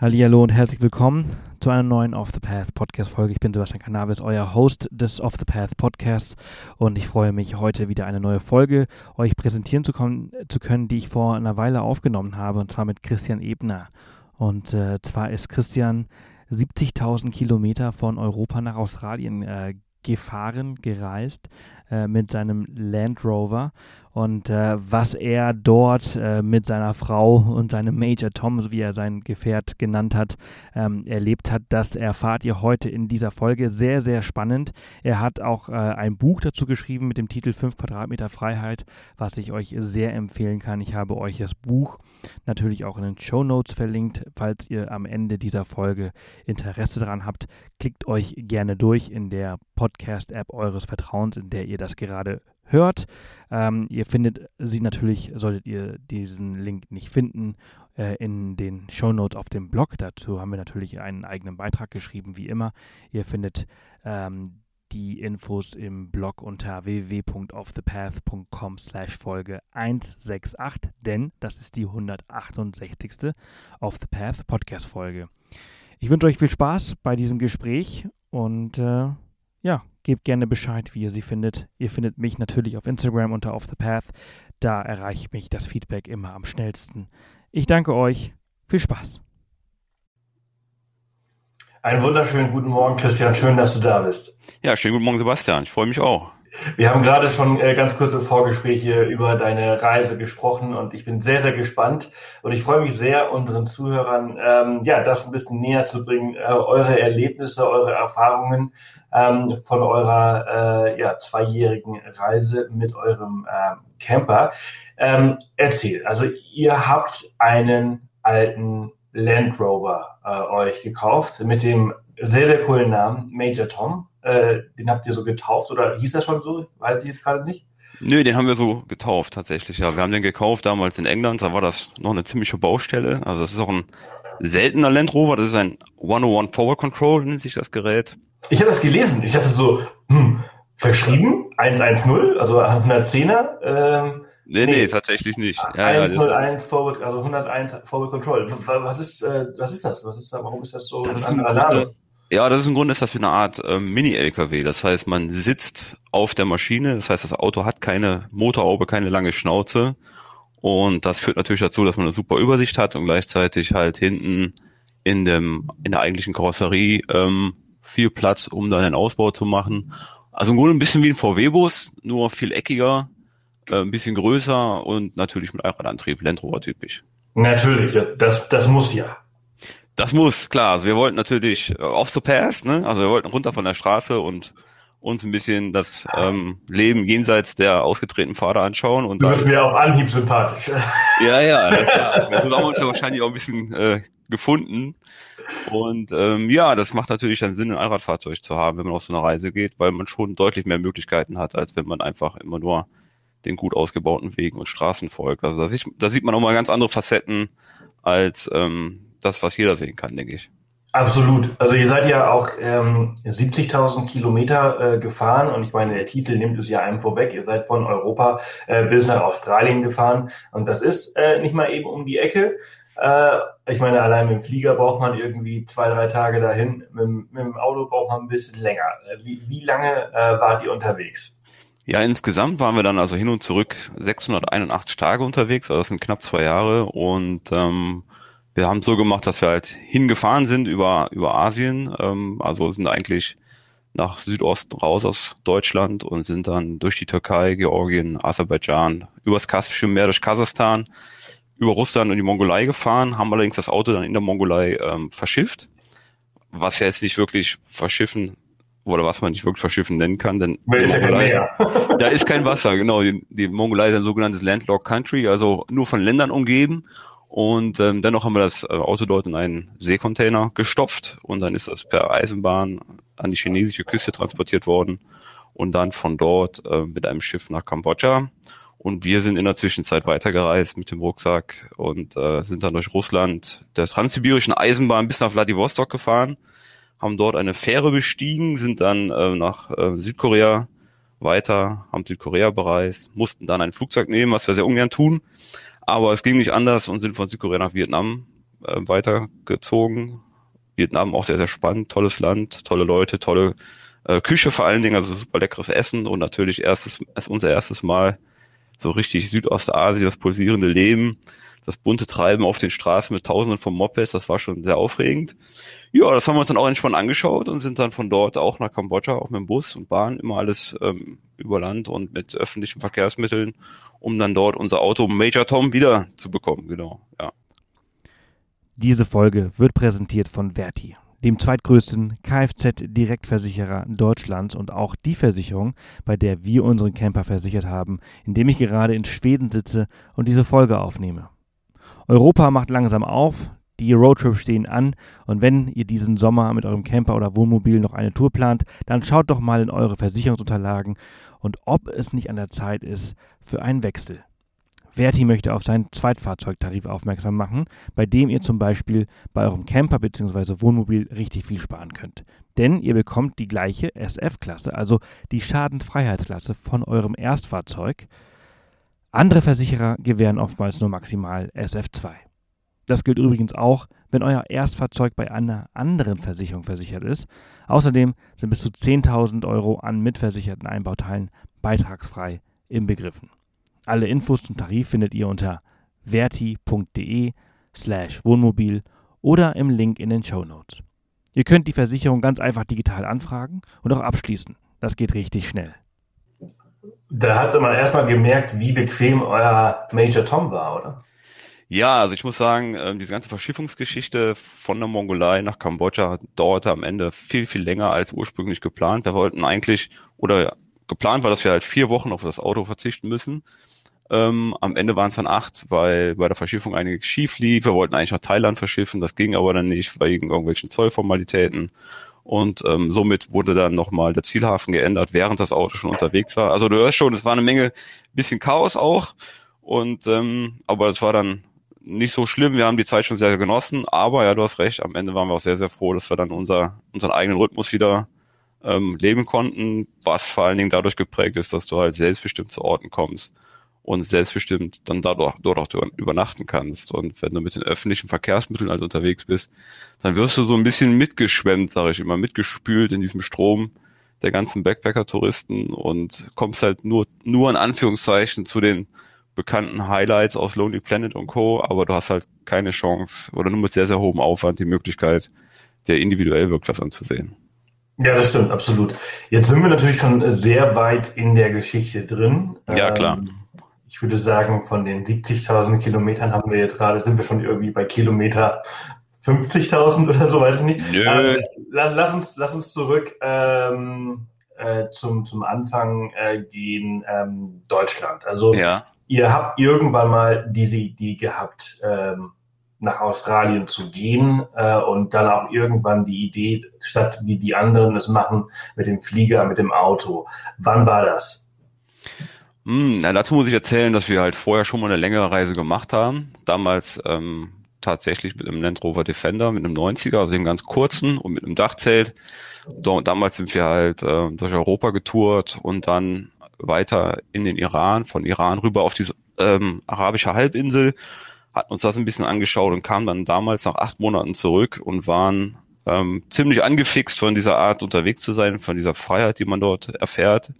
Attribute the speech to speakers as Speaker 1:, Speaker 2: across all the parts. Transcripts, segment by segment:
Speaker 1: Hallihallo und herzlich willkommen zu einer neuen Off the Path Podcast Folge. Ich bin Sebastian Cannabis, euer Host des Off the Path Podcasts und ich freue mich heute wieder eine neue Folge euch präsentieren zu, kommen, zu können, die ich vor einer Weile aufgenommen habe und zwar mit Christian Ebner. Und äh, zwar ist Christian 70.000 Kilometer von Europa nach Australien äh, gefahren, gereist äh, mit seinem Land Rover und äh, was er dort äh, mit seiner Frau und seinem Major Tom, so wie er sein Gefährt genannt hat, ähm, erlebt hat, das erfahrt ihr heute in dieser Folge. Sehr, sehr spannend. Er hat auch äh, ein Buch dazu geschrieben mit dem Titel 5 Quadratmeter Freiheit, was ich euch sehr empfehlen kann. Ich habe euch das Buch natürlich auch in den Show Notes verlinkt. Falls ihr am Ende dieser Folge Interesse daran habt, klickt euch gerne durch in der Podcast-App eures Vertrauens, in der ihr das gerade hört. Ähm, ihr findet sie natürlich, solltet ihr diesen Link nicht finden, äh, in den Show Notes auf dem Blog. Dazu haben wir natürlich einen eigenen Beitrag geschrieben, wie immer. Ihr findet ähm, die Infos im Blog unter www.offthepath.com slash Folge 168, denn das ist die 168. Off the Path Podcast Folge. Ich wünsche euch viel Spaß bei diesem Gespräch und äh, ja, gebt gerne Bescheid, wie ihr sie findet. Ihr findet mich natürlich auf Instagram unter Off the Path. Da erreicht mich das Feedback immer am schnellsten. Ich danke euch. Viel Spaß.
Speaker 2: Einen wunderschönen guten Morgen, Christian. Schön, dass du da bist.
Speaker 3: Ja, schönen guten Morgen, Sebastian. Ich freue mich auch.
Speaker 2: Wir haben gerade schon äh, ganz kurze Vorgespräche über deine Reise gesprochen und ich bin sehr, sehr gespannt und ich freue mich sehr, unseren Zuhörern ähm, ja das ein bisschen näher zu bringen, äh, eure Erlebnisse, eure Erfahrungen ähm, von eurer äh, ja, zweijährigen Reise mit eurem ähm, Camper. Ähm, erzähl, also ihr habt einen alten Land Rover äh, euch gekauft mit dem sehr, sehr coolen Namen Major Tom. Äh, den habt ihr so getauft oder hieß er schon so? Weiß ich jetzt gerade nicht.
Speaker 3: Nö, den haben wir so getauft tatsächlich. Ja, wir haben den gekauft damals in England. Da war das noch eine ziemliche Baustelle. Also das ist auch ein seltener Land Rover. Das ist ein 101 Forward Control nennt sich das Gerät.
Speaker 2: Ich habe das gelesen. Ich dachte so, hm, verschrieben 110, also 110er. Ähm,
Speaker 3: nee, nee, nee, tatsächlich nicht.
Speaker 2: Ja, 101 ja, Forward, also 101 Forward Control. Was ist, äh, was ist das? Was ist da? Warum ist das so
Speaker 3: das ein anderer Name? Ja, das ist im Grunde ist das wie eine Art ähm, Mini-LKW. Das heißt, man sitzt auf der Maschine. Das heißt, das Auto hat keine Motorhaube, keine lange Schnauze. Und das führt natürlich dazu, dass man eine super Übersicht hat und gleichzeitig halt hinten in dem in der eigentlichen Karosserie ähm, viel Platz, um dann einen Ausbau zu machen. Also im Grunde ein bisschen wie ein VW-Bus, nur viel eckiger, äh, ein bisschen größer und natürlich mit Allradantrieb, Land Rover typisch.
Speaker 2: Natürlich, das, das muss ja.
Speaker 3: Das muss, klar. Also wir wollten natürlich äh, off the pass, ne? Also wir wollten runter von der Straße und uns ein bisschen das ähm, Leben jenseits der ausgetretenen Pfade anschauen. Und
Speaker 2: du bist mir auf Anhieb sympathisch.
Speaker 3: Ja, ja, klar. Wir haben uns ja wahrscheinlich auch ein bisschen äh, gefunden. Und ähm, ja, das macht natürlich dann Sinn, ein Allradfahrzeug zu haben, wenn man auf so eine Reise geht, weil man schon deutlich mehr Möglichkeiten hat, als wenn man einfach immer nur den gut ausgebauten Wegen und Straßen folgt. Also da sieht, da sieht man auch mal ganz andere Facetten als ähm, das, was jeder sehen kann, denke ich.
Speaker 2: Absolut. Also ihr seid ja auch ähm, 70.000 Kilometer äh, gefahren und ich meine, der Titel nimmt es ja einem vorweg. Ihr seid von Europa äh, bis nach Australien gefahren und das ist äh, nicht mal eben um die Ecke. Äh, ich meine, allein mit dem Flieger braucht man irgendwie zwei, drei Tage dahin. Mit, mit dem Auto braucht man ein bisschen länger. Äh, wie, wie lange äh, wart ihr unterwegs?
Speaker 3: Ja, insgesamt waren wir dann also hin und zurück 681 Tage unterwegs, also das sind knapp zwei Jahre und ähm, wir haben es so gemacht, dass wir halt hingefahren sind über, über Asien, ähm, also sind eigentlich nach Südosten raus aus Deutschland und sind dann durch die Türkei, Georgien, Aserbaidschan, übers Kaspische Meer, durch Kasachstan, über Russland und die Mongolei gefahren, haben allerdings das Auto dann in der Mongolei ähm, verschifft, was ja jetzt nicht wirklich verschiffen oder was man nicht wirklich verschiffen nennen kann, denn
Speaker 2: ist Mongolei, ja
Speaker 3: da ist kein Wasser, genau. Die, die Mongolei ist ein sogenanntes Landlocked Country, also nur von Ländern umgeben und ähm, dennoch haben wir das äh, Auto dort in einen Seekontainer gestopft und dann ist das per Eisenbahn an die chinesische Küste transportiert worden und dann von dort äh, mit einem Schiff nach Kambodscha. Und wir sind in der Zwischenzeit weitergereist mit dem Rucksack und äh, sind dann durch Russland der transsibirischen Eisenbahn bis nach Vladivostok gefahren, haben dort eine Fähre bestiegen, sind dann äh, nach äh, Südkorea weiter, haben Südkorea bereist, mussten dann ein Flugzeug nehmen, was wir sehr ungern tun, aber es ging nicht anders und sind von Südkorea nach Vietnam äh, weitergezogen. Vietnam auch sehr, sehr spannend, tolles Land, tolle Leute, tolle äh, Küche vor allen Dingen, also super leckeres Essen und natürlich erstes, unser erstes Mal so richtig Südostasien, das pulsierende Leben, das bunte Treiben auf den Straßen mit Tausenden von Mopeds, das war schon sehr aufregend. Ja, das haben wir uns dann auch entspannt angeschaut und sind dann von dort auch nach Kambodscha, auch mit dem Bus und Bahn, immer alles ähm, über Land und mit öffentlichen Verkehrsmitteln, um dann dort unser Auto Major Tom wieder zu bekommen, genau, ja.
Speaker 1: Diese Folge wird präsentiert von Verti dem zweitgrößten Kfz-Direktversicherer Deutschlands und auch die Versicherung, bei der wir unseren Camper versichert haben, indem ich gerade in Schweden sitze und diese Folge aufnehme. Europa macht langsam auf, die Roadtrips stehen an und wenn ihr diesen Sommer mit eurem Camper oder Wohnmobil noch eine Tour plant, dann schaut doch mal in eure Versicherungsunterlagen und ob es nicht an der Zeit ist für einen Wechsel. Verti möchte auf seinen Zweitfahrzeugtarif aufmerksam machen, bei dem ihr zum Beispiel bei eurem Camper bzw. Wohnmobil richtig viel sparen könnt. Denn ihr bekommt die gleiche SF-Klasse, also die Schadensfreiheitsklasse von eurem Erstfahrzeug. Andere Versicherer gewähren oftmals nur maximal SF2. Das gilt übrigens auch, wenn euer Erstfahrzeug bei einer anderen Versicherung versichert ist. Außerdem sind bis zu 10.000 Euro an mitversicherten Einbauteilen beitragsfrei inbegriffen. Alle Infos zum Tarif findet ihr unter verti.de slash Wohnmobil oder im Link in den Show Notes. Ihr könnt die Versicherung ganz einfach digital anfragen und auch abschließen. Das geht richtig schnell.
Speaker 2: Da hatte man erstmal gemerkt, wie bequem euer Major Tom war, oder?
Speaker 3: Ja, also ich muss sagen, ähm, diese ganze Verschiffungsgeschichte von der Mongolei nach Kambodscha dauerte am Ende viel, viel länger als ursprünglich geplant. Wir wollten eigentlich, oder geplant war, dass wir halt vier Wochen auf das Auto verzichten müssen. Ähm, am Ende waren es dann acht, weil bei der Verschiffung einiges schief lief. Wir wollten eigentlich nach Thailand verschiffen, das ging aber dann nicht wegen irgendwelchen Zollformalitäten. Und ähm, somit wurde dann nochmal der Zielhafen geändert, während das Auto schon unterwegs war. Also du hörst schon, es war eine Menge, bisschen Chaos auch. Und ähm, aber es war dann nicht so schlimm. Wir haben die Zeit schon sehr, sehr genossen. Aber ja, du hast recht. Am Ende waren wir auch sehr, sehr froh, dass wir dann unser, unseren eigenen Rhythmus wieder ähm, leben konnten, was vor allen Dingen dadurch geprägt ist, dass du halt selbstbestimmt zu Orten kommst und selbstbestimmt dann dadurch, dort auch übernachten kannst. Und wenn du mit den öffentlichen Verkehrsmitteln halt unterwegs bist, dann wirst du so ein bisschen mitgeschwemmt, sage ich immer, mitgespült in diesem Strom der ganzen Backpacker-Touristen und kommst halt nur, nur in Anführungszeichen zu den bekannten Highlights aus Lonely Planet und Co., aber du hast halt keine Chance oder nur mit sehr, sehr hohem Aufwand die Möglichkeit, dir individuell wirklich was anzusehen.
Speaker 2: Ja, das stimmt, absolut. Jetzt sind wir natürlich schon sehr weit in der Geschichte drin.
Speaker 3: Ja, klar. Ähm,
Speaker 2: ich würde sagen, von den 70.000 Kilometern haben wir jetzt gerade, sind wir schon irgendwie bei Kilometer 50.000 oder so, weiß ich nicht. Nö. Ähm, lass, lass, uns, lass uns zurück ähm, äh, zum, zum Anfang äh, gehen, ähm, Deutschland. Also ja. ihr habt irgendwann mal diese Idee gehabt, ähm, nach Australien zu gehen äh, und dann auch irgendwann die Idee, statt wie die anderen es machen, mit dem Flieger, mit dem Auto. Wann war das?
Speaker 3: Hm, na, dazu muss ich erzählen, dass wir halt vorher schon mal eine längere Reise gemacht haben. Damals ähm, tatsächlich mit einem Land Rover Defender, mit einem 90er, also dem ganz kurzen und mit einem Dachzelt. Damals sind wir halt äh, durch Europa getourt und dann weiter in den Iran, von Iran rüber auf diese ähm, arabische Halbinsel, hatten uns das ein bisschen angeschaut und kamen dann damals nach acht Monaten zurück und waren ähm, ziemlich angefixt von dieser Art unterwegs zu sein, von dieser Freiheit, die man dort erfährt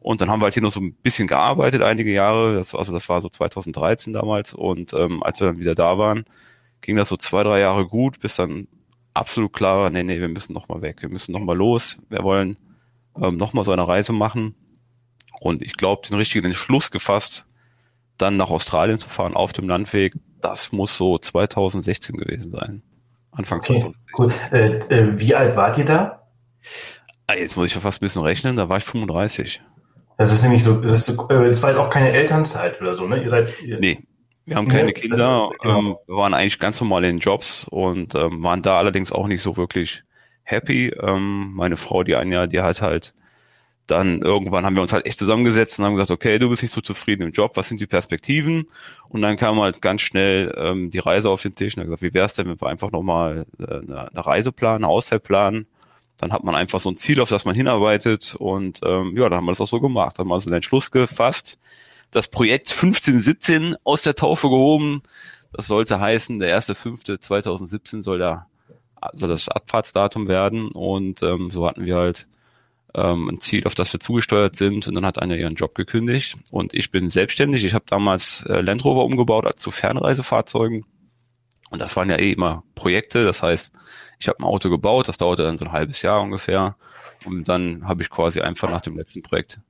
Speaker 3: und dann haben wir halt hier noch so ein bisschen gearbeitet, einige Jahre. Das, also das war so 2013 damals. Und ähm, als wir dann wieder da waren, ging das so zwei, drei Jahre gut, bis dann absolut klar war, nee, nee, wir müssen nochmal weg, wir müssen nochmal los, wir wollen ähm, nochmal so eine Reise machen. Und ich glaube, den richtigen Entschluss gefasst, dann nach Australien zu fahren auf dem Landweg, das muss so 2016 gewesen sein. Anfang okay, 2016.
Speaker 2: Cool. Äh, äh, wie alt wart ihr da?
Speaker 3: Ah, jetzt muss ich ja fast ein bisschen rechnen, da war ich 35.
Speaker 2: Das ist nämlich so, das, ist, das war jetzt auch keine Elternzeit oder so, ne? Ihr seid, ihr
Speaker 3: nee, wir haben keine Kinder, genau. ähm, wir waren eigentlich ganz normal in Jobs und ähm, waren da allerdings auch nicht so wirklich happy. Ähm, meine Frau, die Anja, die hat halt dann irgendwann haben wir uns halt echt zusammengesetzt und haben gesagt, okay, du bist nicht so zufrieden im Job, was sind die Perspektiven? Und dann kam halt ganz schnell ähm, die Reise auf den Tisch und hat gesagt, wie wär's denn, wenn wir einfach nochmal äh, eine, eine Reise planen, eine Auszeit planen? Dann hat man einfach so ein Ziel, auf das man hinarbeitet und ähm, ja, dann haben wir das auch so gemacht. Dann haben wir so den Entschluss gefasst, das Projekt 1517 aus der Taufe gehoben, Das sollte heißen, der 1.5.2017 soll da soll das Abfahrtsdatum werden und ähm, so hatten wir halt ähm, ein Ziel, auf das wir zugesteuert sind und dann hat einer ihren Job gekündigt und ich bin selbstständig. Ich habe damals äh, Land Rover umgebaut als zu Fernreisefahrzeugen und das waren ja eh immer Projekte. Das heißt, ich habe ein Auto gebaut, das dauerte dann so ein halbes Jahr ungefähr und dann habe ich quasi einfach nach dem letzten Projekt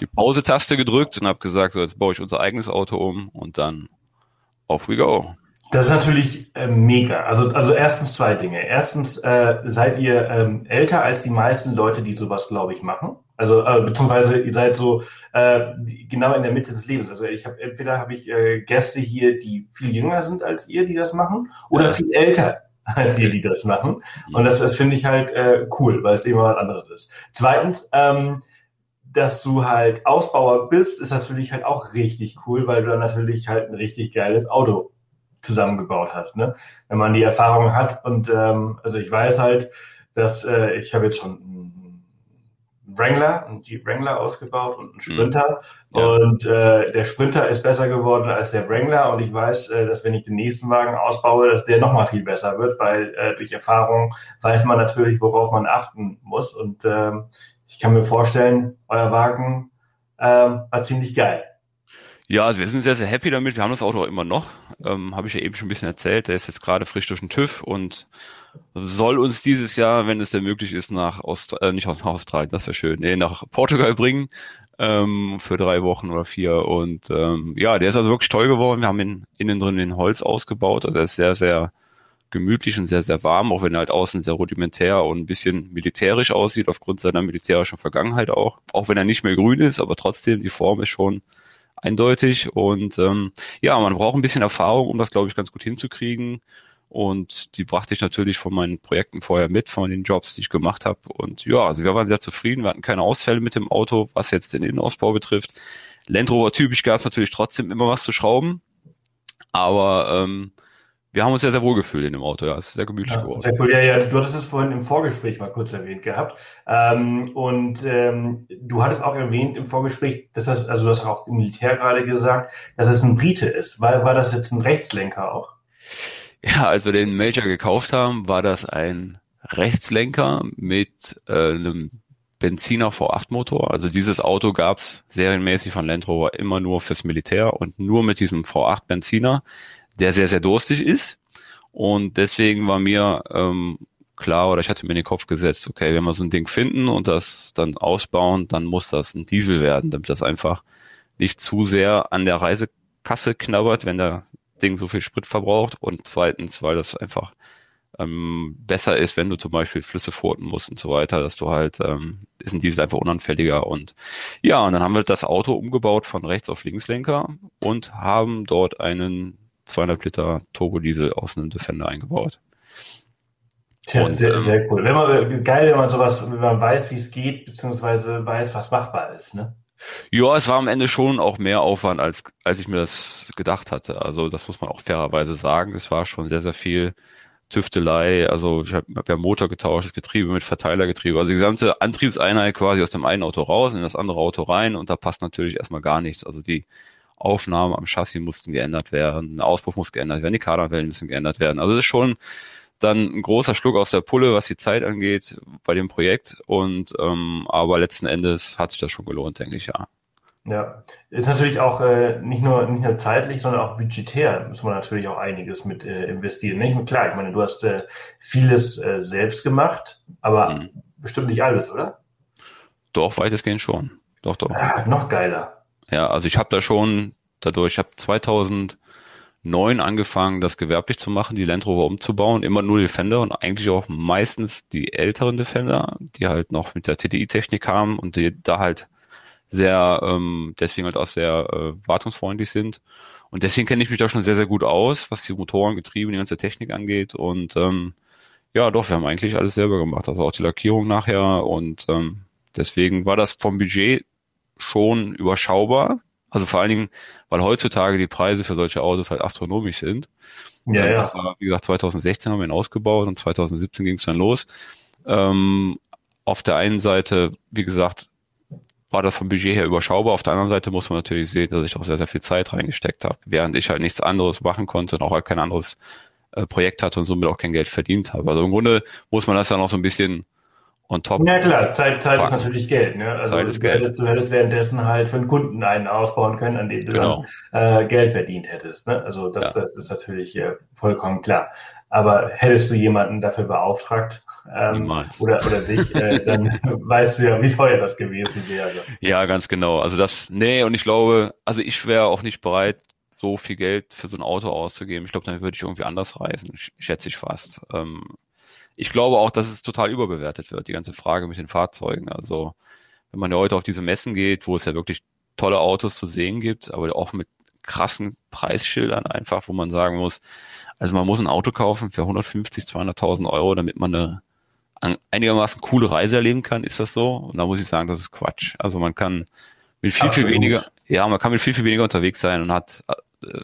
Speaker 3: die Pause-Taste gedrückt und habe gesagt, so jetzt baue ich unser eigenes Auto um und dann off we go.
Speaker 2: Das ist natürlich äh, mega. Also, also erstens zwei Dinge. Erstens äh, seid ihr ähm, älter als die meisten Leute, die sowas, glaube ich, machen. Also äh, beziehungsweise ihr seid so äh, genau in der Mitte des Lebens. Also ich habe entweder habe ich äh, Gäste hier, die viel jünger sind als ihr, die das machen, oder ja. viel älter als ihr, die das machen. Und das, das finde ich halt äh, cool, weil es eben was anderes ist. Zweitens, ähm, dass du halt Ausbauer bist, ist natürlich halt auch richtig cool, weil du dann natürlich halt ein richtig geiles Auto zusammengebaut hast. Ne? Wenn man die Erfahrung hat und ähm, also ich weiß halt, dass äh, ich habe jetzt schon Wrangler, einen Jeep Wrangler ausgebaut und einen mhm. Sprinter mhm. ja. und äh, der Sprinter ist besser geworden als der Wrangler und ich weiß, äh, dass wenn ich den nächsten Wagen ausbaue, dass der nochmal viel besser wird, weil äh, durch Erfahrung weiß man natürlich, worauf man achten muss und ähm, ich kann mir vorstellen, euer Wagen ähm, war ziemlich geil.
Speaker 3: Ja, also wir sind sehr, sehr happy damit. Wir haben das Auto auch immer noch. Ähm, Habe ich ja eben schon ein bisschen erzählt. Der ist jetzt gerade frisch durch den TÜV und soll uns dieses Jahr, wenn es denn möglich ist, nach Aust äh, nicht nach Australien, das wäre schön, nee, nach Portugal bringen ähm, für drei Wochen oder vier. Und ähm, ja, der ist also wirklich toll geworden. Wir haben ihn innen drin in Holz ausgebaut. Also er ist sehr, sehr gemütlich und sehr, sehr warm, auch wenn er halt außen sehr rudimentär und ein bisschen militärisch aussieht, aufgrund seiner militärischen Vergangenheit auch. Auch wenn er nicht mehr grün ist, aber trotzdem, die Form ist schon eindeutig. Und ähm, ja, man braucht ein bisschen Erfahrung, um das, glaube ich, ganz gut hinzukriegen. Und die brachte ich natürlich von meinen Projekten vorher mit, von den Jobs, die ich gemacht habe. Und ja, also wir waren sehr zufrieden. Wir hatten keine Ausfälle mit dem Auto, was jetzt den Innenausbau betrifft. Land Rover typisch gab es natürlich trotzdem immer was zu schrauben. Aber ähm, wir haben uns sehr, sehr wohl gefühlt in dem Auto, ja. Es ist sehr gemütlich ja, geworden.
Speaker 2: Sehr cool. Ja, ja, du hattest es vorhin im Vorgespräch mal kurz erwähnt gehabt. Ähm, und ähm, du hattest auch erwähnt im Vorgespräch, dass das, also du hast auch im Militär gerade gesagt, dass es ein Brite ist. War, war das jetzt ein Rechtslenker auch?
Speaker 3: Ja, als wir den Major gekauft haben, war das ein Rechtslenker mit äh, einem Benziner V8 Motor. Also dieses Auto gab's serienmäßig von Land Rover immer nur fürs Militär und nur mit diesem V8 Benziner der sehr, sehr durstig ist. Und deswegen war mir ähm, klar, oder ich hatte mir in den Kopf gesetzt, okay, wenn wir so ein Ding finden und das dann ausbauen, dann muss das ein Diesel werden, damit das einfach nicht zu sehr an der Reisekasse knabbert, wenn der Ding so viel Sprit verbraucht. Und zweitens, weil das einfach ähm, besser ist, wenn du zum Beispiel Flüsse furten musst und so weiter, dass du halt, ähm, ist ein Diesel einfach unanfälliger. Und ja, und dann haben wir das Auto umgebaut von rechts auf Linkslenker und haben dort einen 200 Liter Turbodiesel aus einem Defender eingebaut.
Speaker 2: Ja, und, sehr, ähm, sehr cool. Wenn man, geil, wenn man sowas, wenn man weiß, wie es geht, beziehungsweise weiß, was machbar ist, ne?
Speaker 3: Ja, es war am Ende schon auch mehr Aufwand, als, als ich mir das gedacht hatte. Also das muss man auch fairerweise sagen. Es war schon sehr, sehr viel Tüftelei. Also ich habe hab ja Motor getauscht, das Getriebe mit Verteilergetriebe. Also die gesamte Antriebseinheit quasi aus dem einen Auto raus in das andere Auto rein und da passt natürlich erstmal gar nichts. Also die Aufnahmen am Chassis mussten geändert werden, der Auspuff muss geändert werden, die Kaderwellen müssen geändert werden. Also das ist schon dann ein großer Schluck aus der Pulle, was die Zeit angeht bei dem Projekt. Und ähm, aber letzten Endes hat sich das schon gelohnt, denke ich, ja.
Speaker 2: Ja, ist natürlich auch äh, nicht, nur, nicht nur zeitlich, sondern auch budgetär muss man natürlich auch einiges mit äh, investieren. Nicht? klar, ich meine, du hast äh, vieles äh, selbst gemacht, aber mhm. bestimmt nicht alles, oder?
Speaker 3: Doch, weitestgehend schon. Doch, doch.
Speaker 2: Ah, noch geiler.
Speaker 3: Ja, also ich habe da schon dadurch, ich habe 2009 angefangen, das gewerblich zu machen, die Land Rover umzubauen, immer nur Defender und eigentlich auch meistens die älteren Defender, die halt noch mit der TDI-Technik kamen und die da halt sehr, ähm, deswegen halt auch sehr äh, wartungsfreundlich sind. Und deswegen kenne ich mich da schon sehr, sehr gut aus, was die Motoren, Getriebe, die ganze Technik angeht. Und ähm, ja, doch, wir haben eigentlich alles selber gemacht, also auch die Lackierung nachher. Und ähm, deswegen war das vom Budget schon überschaubar. Also vor allen Dingen, weil heutzutage die Preise für solche Autos halt astronomisch sind. Ja, ja. Das war, wie gesagt, 2016 haben wir ihn ausgebaut und 2017 ging es dann los. Ähm, auf der einen Seite, wie gesagt, war das vom Budget her überschaubar. Auf der anderen Seite muss man natürlich sehen, dass ich auch sehr, sehr viel Zeit reingesteckt habe, während ich halt nichts anderes machen konnte und auch halt kein anderes äh, Projekt hatte und somit auch kein Geld verdient habe. Also im Grunde muss man das ja noch so ein bisschen on top.
Speaker 2: Ja klar, Zeit, Zeit ist natürlich Geld. Ne?
Speaker 3: Also Zeit ist du, Geld.
Speaker 2: Hättest, du hättest währenddessen halt für einen Kunden einen ausbauen können, an dem du genau. dann äh, Geld verdient hättest. Ne? Also das, ja. das ist natürlich äh, vollkommen klar. Aber hättest du jemanden dafür beauftragt ähm, oder, oder dich, äh, dann weißt du ja, wie teuer das gewesen wäre.
Speaker 3: Ja, ganz genau. Also das, nee, und ich glaube, also ich wäre auch nicht bereit, so viel Geld für so ein Auto auszugeben. Ich glaube, dann würde ich irgendwie anders reisen, schätze ich fast. Ähm, ich glaube auch, dass es total überbewertet wird, die ganze Frage mit den Fahrzeugen. Also wenn man ja heute auf diese Messen geht, wo es ja wirklich tolle Autos zu sehen gibt, aber auch mit krassen Preisschildern einfach, wo man sagen muss, also man muss ein Auto kaufen für 150, 200.000 Euro, damit man eine einigermaßen coole Reise erleben kann, ist das so? Und da muss ich sagen, das ist Quatsch. Also man kann mit viel, Absolut. viel weniger, ja, man kann mit viel, viel weniger unterwegs sein und hat äh,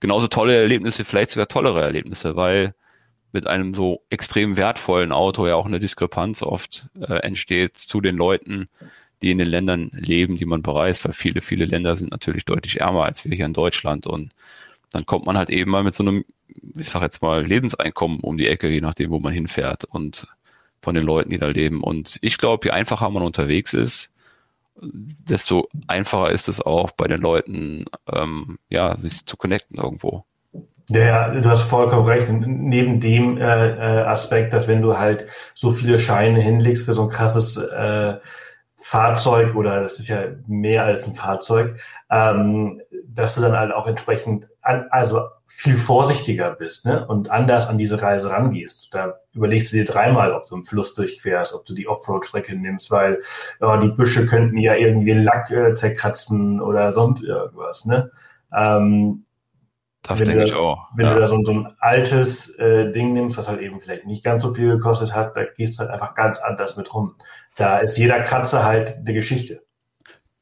Speaker 3: genauso tolle Erlebnisse, vielleicht sogar tollere Erlebnisse, weil mit einem so extrem wertvollen Auto ja auch eine Diskrepanz oft äh, entsteht zu den Leuten, die in den Ländern leben, die man bereist, weil viele, viele Länder sind natürlich deutlich ärmer als wir hier in Deutschland und dann kommt man halt eben mal mit so einem, ich sag jetzt mal, Lebenseinkommen um die Ecke, je nachdem, wo man hinfährt und von den Leuten, die da leben. Und ich glaube, je einfacher man unterwegs ist, desto einfacher ist es auch bei den Leuten, ähm, ja, sich zu connecten irgendwo.
Speaker 2: Ja, du hast vollkommen recht. neben dem äh, äh, Aspekt, dass wenn du halt so viele Scheine hinlegst für so ein krasses äh, Fahrzeug oder das ist ja mehr als ein Fahrzeug, ähm, dass du dann halt auch entsprechend an, also viel vorsichtiger bist ne? und anders an diese Reise rangehst. Da überlegst du dir dreimal, ob du einen Fluss durchfährst, ob du die Offroad-Strecke nimmst, weil ja, die Büsche könnten ja irgendwie Lack äh, zerkratzen oder sonst irgendwas. Ne? Ähm,
Speaker 3: das denke ich auch.
Speaker 2: Wenn ja. du da so, so ein altes äh, Ding nimmst, was halt eben vielleicht nicht ganz so viel gekostet hat, da gehst du halt einfach ganz anders mit rum. Da ist jeder Kratzer halt eine Geschichte.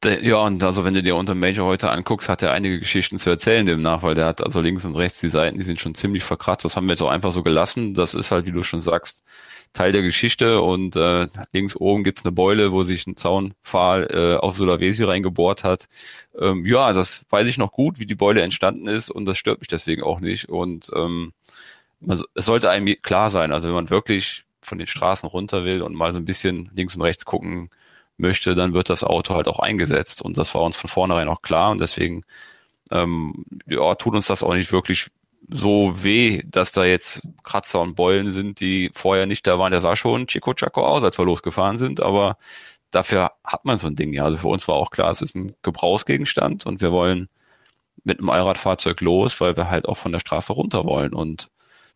Speaker 3: Ja, und also wenn du dir unter Major heute anguckst, hat er einige Geschichten zu erzählen demnach, weil der hat also links und rechts die Seiten, die sind schon ziemlich verkratzt. Das haben wir jetzt auch einfach so gelassen. Das ist halt, wie du schon sagst, Teil der Geschichte und äh, links oben gibt's eine Beule, wo sich ein Zaunpfahl äh, auf Sulawesi reingebohrt hat. Ähm, ja, das weiß ich noch gut, wie die Beule entstanden ist und das stört mich deswegen auch nicht. Und ähm, also, es sollte einem klar sein, also wenn man wirklich von den Straßen runter will und mal so ein bisschen links und rechts gucken möchte, dann wird das Auto halt auch eingesetzt. Und das war uns von vornherein auch klar und deswegen ähm, ja, tut uns das auch nicht wirklich so weh, dass da jetzt Kratzer und Beulen sind, die vorher nicht da waren. Der sah schon Chico Chaco aus, als wir losgefahren sind, aber dafür hat man so ein Ding ja. Also für uns war auch klar, es ist ein Gebrauchsgegenstand und wir wollen mit einem Allradfahrzeug los, weil wir halt auch von der Straße runter wollen und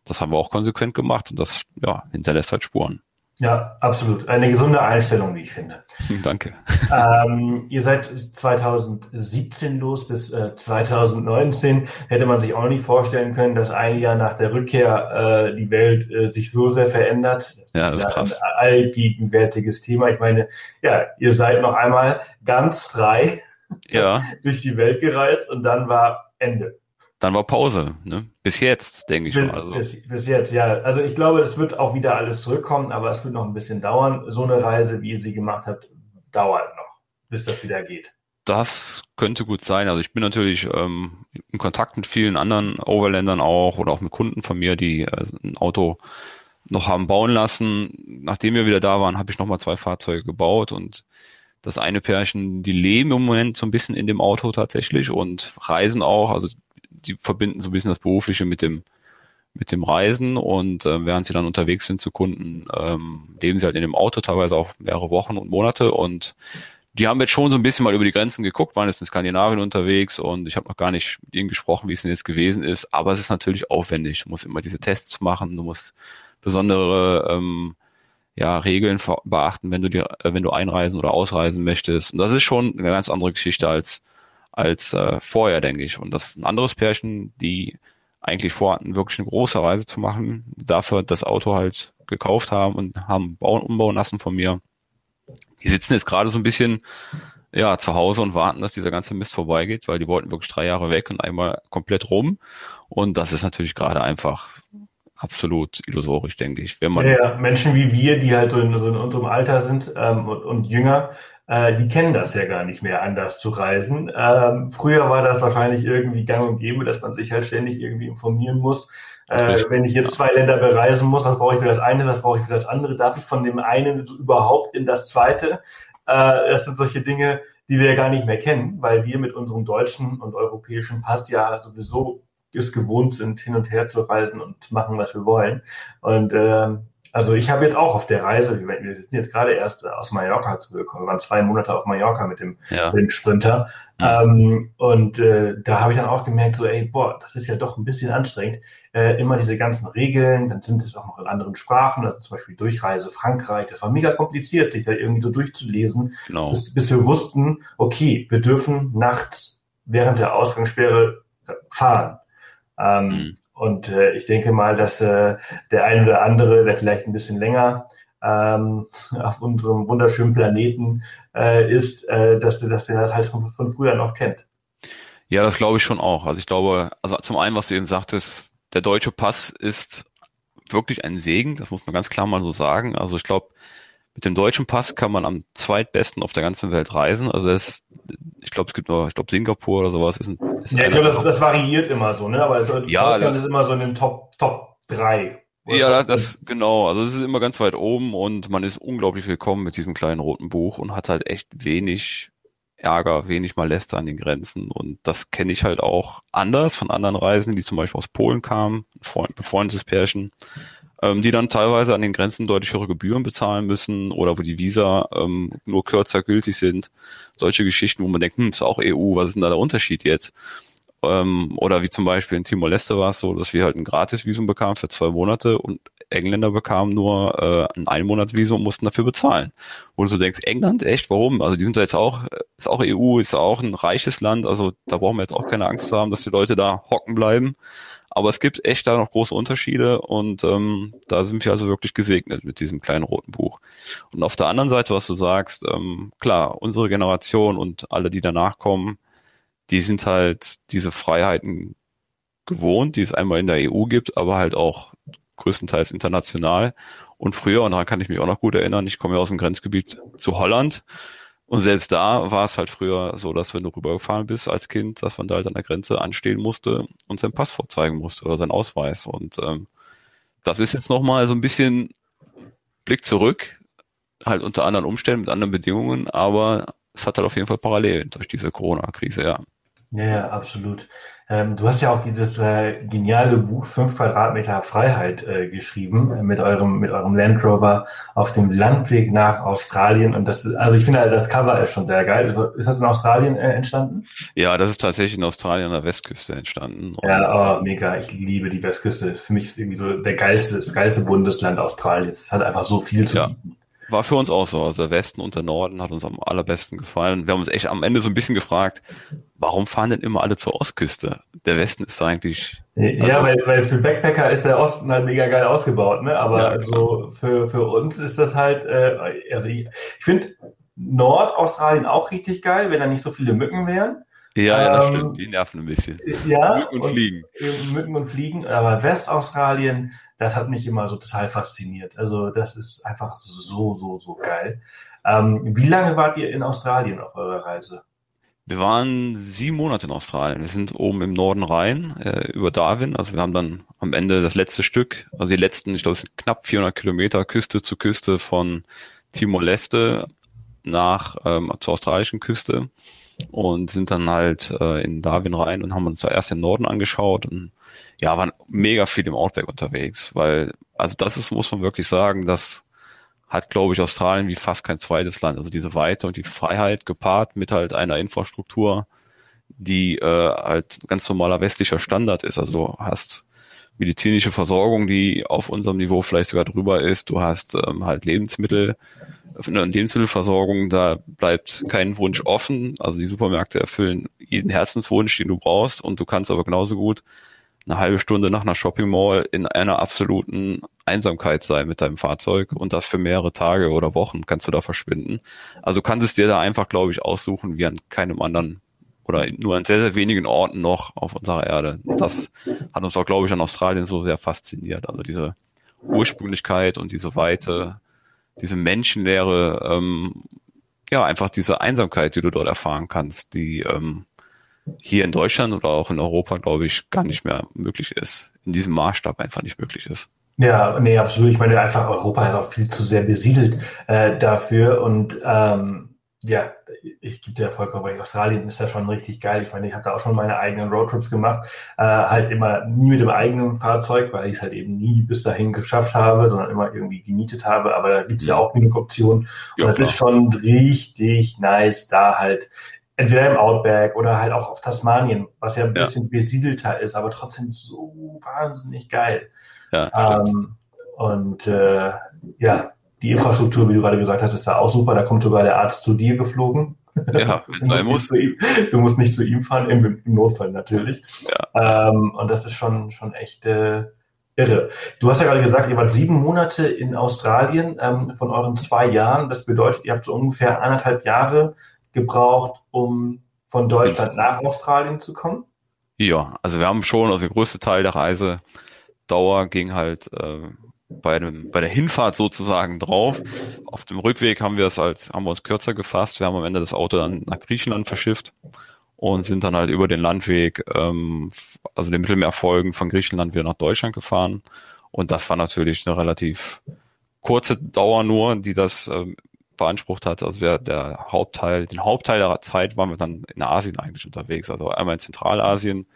Speaker 3: das haben wir auch konsequent gemacht und das ja, hinterlässt halt Spuren.
Speaker 2: Ja, absolut. Eine gesunde Einstellung, wie ich finde.
Speaker 3: Danke.
Speaker 2: Ähm, ihr seid 2017 los bis äh, 2019. Hätte man sich auch nicht vorstellen können, dass ein Jahr nach der Rückkehr äh, die Welt äh, sich so sehr verändert.
Speaker 3: Das ja, das ist, krass.
Speaker 2: ein allgegenwärtiges Thema. Ich meine, ja, ihr seid noch einmal ganz frei
Speaker 3: ja.
Speaker 2: durch die Welt gereist und dann war Ende
Speaker 3: dann war Pause. Ne? Bis jetzt, denke ich
Speaker 2: bis,
Speaker 3: mal. Also.
Speaker 2: Bis, bis, jetzt, ja. Also ich glaube, es wird auch wieder alles zurückkommen, aber es wird noch ein bisschen dauern. So eine Reise, wie ihr sie gemacht habt, dauert noch, bis das wieder geht.
Speaker 3: Das könnte gut sein. Also ich bin natürlich ähm, in Kontakt mit vielen anderen Overländern auch oder auch mit Kunden von mir, die äh, ein Auto noch haben bauen lassen. Nachdem wir wieder da waren, habe ich nochmal zwei Fahrzeuge gebaut und das eine Pärchen, die leben im Moment so ein bisschen in dem Auto tatsächlich und reisen auch. Also die verbinden so ein bisschen das Berufliche mit dem, mit dem Reisen und äh, während sie dann unterwegs sind zu Kunden, ähm, leben sie halt in dem Auto, teilweise auch mehrere Wochen und Monate und die haben jetzt schon so ein bisschen mal über die Grenzen geguckt, waren jetzt in Skandinavien unterwegs und ich habe noch gar nicht mit ihnen gesprochen, wie es denn jetzt gewesen ist, aber es ist natürlich aufwendig. Du musst immer diese Tests machen, du musst besondere ähm, ja, Regeln beachten, wenn du dir, äh, wenn du einreisen oder ausreisen möchtest. Und das ist schon eine ganz andere Geschichte als als äh, vorher, denke ich. Und das ist ein anderes Pärchen, die eigentlich vorhatten, wirklich eine große Reise zu machen, dafür das Auto halt gekauft haben und haben bauen, umbauen lassen von mir. Die sitzen jetzt gerade so ein bisschen ja, zu Hause und warten, dass dieser ganze Mist vorbeigeht, weil die wollten wirklich drei Jahre weg und einmal komplett rum. Und das ist natürlich gerade einfach absolut illusorisch, denke ich. Wenn
Speaker 2: man ja, Menschen wie wir, die halt so in, so in unserem Alter sind ähm, und, und, jünger, äh, die kennen das ja gar nicht mehr, anders zu reisen. Ähm, früher war das wahrscheinlich irgendwie gang und gäbe, dass man sich halt ständig irgendwie informieren muss. Äh, wenn ich jetzt zwei Länder bereisen muss, was brauche ich für das eine, was brauche ich für das andere? Darf ich von dem einen überhaupt in das zweite? Äh, das sind solche Dinge, die wir ja gar nicht mehr kennen, weil wir mit unserem deutschen und europäischen Pass ja sowieso es gewohnt sind, hin und her zu reisen und machen, was wir wollen. Und ähm, also ich habe jetzt auch auf der Reise, wir sind jetzt gerade erst aus Mallorca zurückgekommen, wir waren zwei Monate auf Mallorca mit dem, ja. mit dem Sprinter. Mhm. Ähm, und äh, da habe ich dann auch gemerkt, so, ey, boah, das ist ja doch ein bisschen anstrengend. Äh, immer diese ganzen Regeln, dann sind es auch noch in anderen Sprachen, also zum Beispiel Durchreise Frankreich. Das war mega kompliziert, sich da irgendwie so durchzulesen, genau. bis, bis wir wussten, okay, wir dürfen nachts während der Ausgangssperre fahren. Ähm, mhm. Und äh, ich denke mal, dass äh, der ein oder andere, der vielleicht ein bisschen länger ähm, auf unserem wunderschönen Planeten äh, ist, äh, dass, dass der das halt von, von früher noch kennt.
Speaker 3: Ja, das glaube ich schon auch. Also ich glaube, also zum einen, was du eben sagtest, der deutsche Pass ist wirklich ein Segen, das muss man ganz klar mal so sagen. Also ich glaube, mit dem deutschen Pass kann man am zweitbesten auf der ganzen Welt reisen. Also das, ich glaube, es gibt noch, ich glaube, Singapur oder sowas ist ein. Ist
Speaker 2: ja, ich glaube, das, das, variiert immer so, ne? Aber Deutschland ja, das, ist immer so in den Top, Top 3.
Speaker 3: Ja, das, das, genau. Also es ist immer ganz weit oben und man ist unglaublich willkommen mit diesem kleinen roten Buch und hat halt echt wenig Ärger, wenig Malester an den Grenzen. Und das kenne ich halt auch anders von anderen Reisen, die zum Beispiel aus Polen kamen, ein Freund, befreundetes Pärchen, ähm, die dann teilweise an den Grenzen deutlich höhere Gebühren bezahlen müssen oder wo die Visa ähm, nur kürzer gültig sind. Solche Geschichten, wo man denkt, hm, ist auch EU, was ist denn da der Unterschied jetzt? Ähm, oder wie zum Beispiel in Timor-Leste war es so, dass wir halt ein Gratisvisum bekamen für zwei Monate und Engländer bekamen nur äh, ein Einmonatsvisum und mussten dafür bezahlen. Wo du so denkst, England, echt, warum? Also die sind da jetzt auch, ist auch EU, ist auch ein reiches Land, also da brauchen wir jetzt auch keine Angst zu haben, dass die Leute da hocken bleiben. Aber es gibt echt da noch große Unterschiede und ähm, da sind wir also wirklich gesegnet mit diesem kleinen roten Buch. Und auf der anderen Seite, was du sagst, ähm, klar, unsere Generation und alle, die danach kommen, die sind halt diese Freiheiten gewohnt, die es einmal in der EU gibt, aber halt auch größtenteils international. Und früher, und daran kann ich mich auch noch gut erinnern, ich komme ja aus dem Grenzgebiet zu Holland und selbst da war es halt früher so, dass wenn du rübergefahren bist als Kind, dass man da halt an der Grenze anstehen musste und sein Pass vorzeigen musste oder sein Ausweis. Und ähm, das ist jetzt nochmal so ein bisschen Blick zurück, halt unter anderen Umständen, mit anderen Bedingungen, aber es hat halt auf jeden Fall Parallelen durch diese Corona-Krise, ja.
Speaker 2: Ja, ja, absolut. Ähm, du hast ja auch dieses äh, geniale Buch Fünf Quadratmeter Freiheit äh, geschrieben äh, mit eurem mit eurem Land Rover auf dem Landweg nach Australien und das also ich finde das Cover ist schon sehr geil. Ist das in Australien äh, entstanden?
Speaker 3: Ja, das ist tatsächlich in Australien an der Westküste entstanden.
Speaker 2: ja, oh, mega. Ich liebe die Westküste. Für mich ist irgendwie so der geilste das geilste Bundesland Australiens. Es hat einfach so viel zu
Speaker 3: ja. bieten. War für uns auch so. Also der Westen und der Norden hat uns am allerbesten gefallen. Wir haben uns echt am Ende so ein bisschen gefragt, warum fahren denn immer alle zur Ostküste? Der Westen ist eigentlich.
Speaker 2: Ja, also, weil, weil für Backpacker ist der Osten halt mega geil ausgebaut, ne? Aber ja, so für, für uns ist das halt, äh, also ich, ich finde Nordaustralien auch richtig geil, wenn da nicht so viele Mücken wären.
Speaker 3: Ja, ja, das ähm, stimmt. Die nerven ein bisschen.
Speaker 2: Ja. Mücken und, und Fliegen. Mücken und Fliegen. Aber Westaustralien, das hat mich immer so total fasziniert. Also das ist einfach so, so, so geil. Ähm, wie lange wart ihr in Australien auf eurer Reise?
Speaker 3: Wir waren sieben Monate in Australien. Wir sind oben im Norden rein, äh, über Darwin. Also wir haben dann am Ende das letzte Stück, also die letzten, ich glaube, es sind knapp 400 Kilometer Küste zu Küste von Timor-Leste nach ähm, zur australischen Küste und sind dann halt äh, in Darwin rein und haben uns da erst den Norden angeschaut und ja, waren mega viel im Outback unterwegs, weil, also das ist, muss man wirklich sagen, das hat, glaube ich, Australien wie fast kein zweites Land. Also diese Weite und die Freiheit gepaart mit halt einer Infrastruktur, die äh, halt ganz normaler westlicher Standard ist. Also du hast medizinische Versorgung, die auf unserem Niveau vielleicht sogar drüber ist. Du hast ähm, halt Lebensmittel, Lebensmittelversorgung, da bleibt kein Wunsch offen. Also die Supermärkte erfüllen jeden Herzenswunsch, den du brauchst und du kannst aber genauso gut eine halbe Stunde nach einer Shopping Mall in einer absoluten Einsamkeit sein mit deinem Fahrzeug und das für mehrere Tage oder Wochen kannst du da verschwinden. Also kannst es dir da einfach, glaube ich, aussuchen wie an keinem anderen oder nur an sehr, sehr wenigen Orten noch auf unserer Erde. Das hat uns auch, glaube ich, an Australien so sehr fasziniert. Also diese Ursprünglichkeit und diese Weite, diese menschenleere, ähm, ja, einfach diese Einsamkeit, die du dort erfahren kannst, die ähm, hier in Deutschland oder auch in Europa, glaube ich, gar nicht mehr möglich ist. In diesem Maßstab einfach nicht möglich ist.
Speaker 2: Ja, nee, absolut. Ich meine, einfach Europa ist auch viel zu sehr besiedelt äh, dafür und ähm, ja, ich gebe dir vollkommen recht. Australien ist ja schon richtig geil. Ich meine, ich habe da auch schon meine eigenen Roadtrips gemacht. Äh, halt immer nie mit dem eigenen Fahrzeug, weil ich es halt eben nie bis dahin geschafft habe, sondern immer irgendwie gemietet habe. Aber da gibt es ja auch genug Optionen. Und es ist schon richtig nice, da halt entweder im Outback oder halt auch auf Tasmanien, was ja ein bisschen besiedelter ist, aber trotzdem so wahnsinnig geil. Ja, ähm, und äh, ja, die Infrastruktur, wie du gerade gesagt hast, ist da auch super. Da kommt sogar der Arzt zu dir geflogen.
Speaker 3: Ja, wenn du,
Speaker 2: musst ihm, du musst nicht zu ihm fahren, im, im Notfall natürlich. Ja. Ähm, und das ist schon, schon echt äh, irre. Du hast ja gerade gesagt, ihr wart sieben Monate in Australien ähm, von euren zwei Jahren. Das bedeutet, ihr habt so ungefähr anderthalb Jahre gebraucht, um von Deutschland nach Australien zu kommen?
Speaker 3: Ja, also wir haben schon, also der größte Teil der Reisedauer ging halt äh, bei, dem, bei der Hinfahrt sozusagen drauf. Auf dem Rückweg haben wir es als, haben wir uns kürzer gefasst. Wir haben am Ende das Auto dann nach Griechenland verschifft und sind dann halt über den Landweg, ähm, also den Mittelmeer folgen von Griechenland wieder nach Deutschland gefahren. Und das war natürlich eine relativ kurze Dauer nur, die das ähm, beansprucht hat. Also der, der Hauptteil, den Hauptteil der Zeit waren wir dann in Asien eigentlich unterwegs. Also einmal in Zentralasien,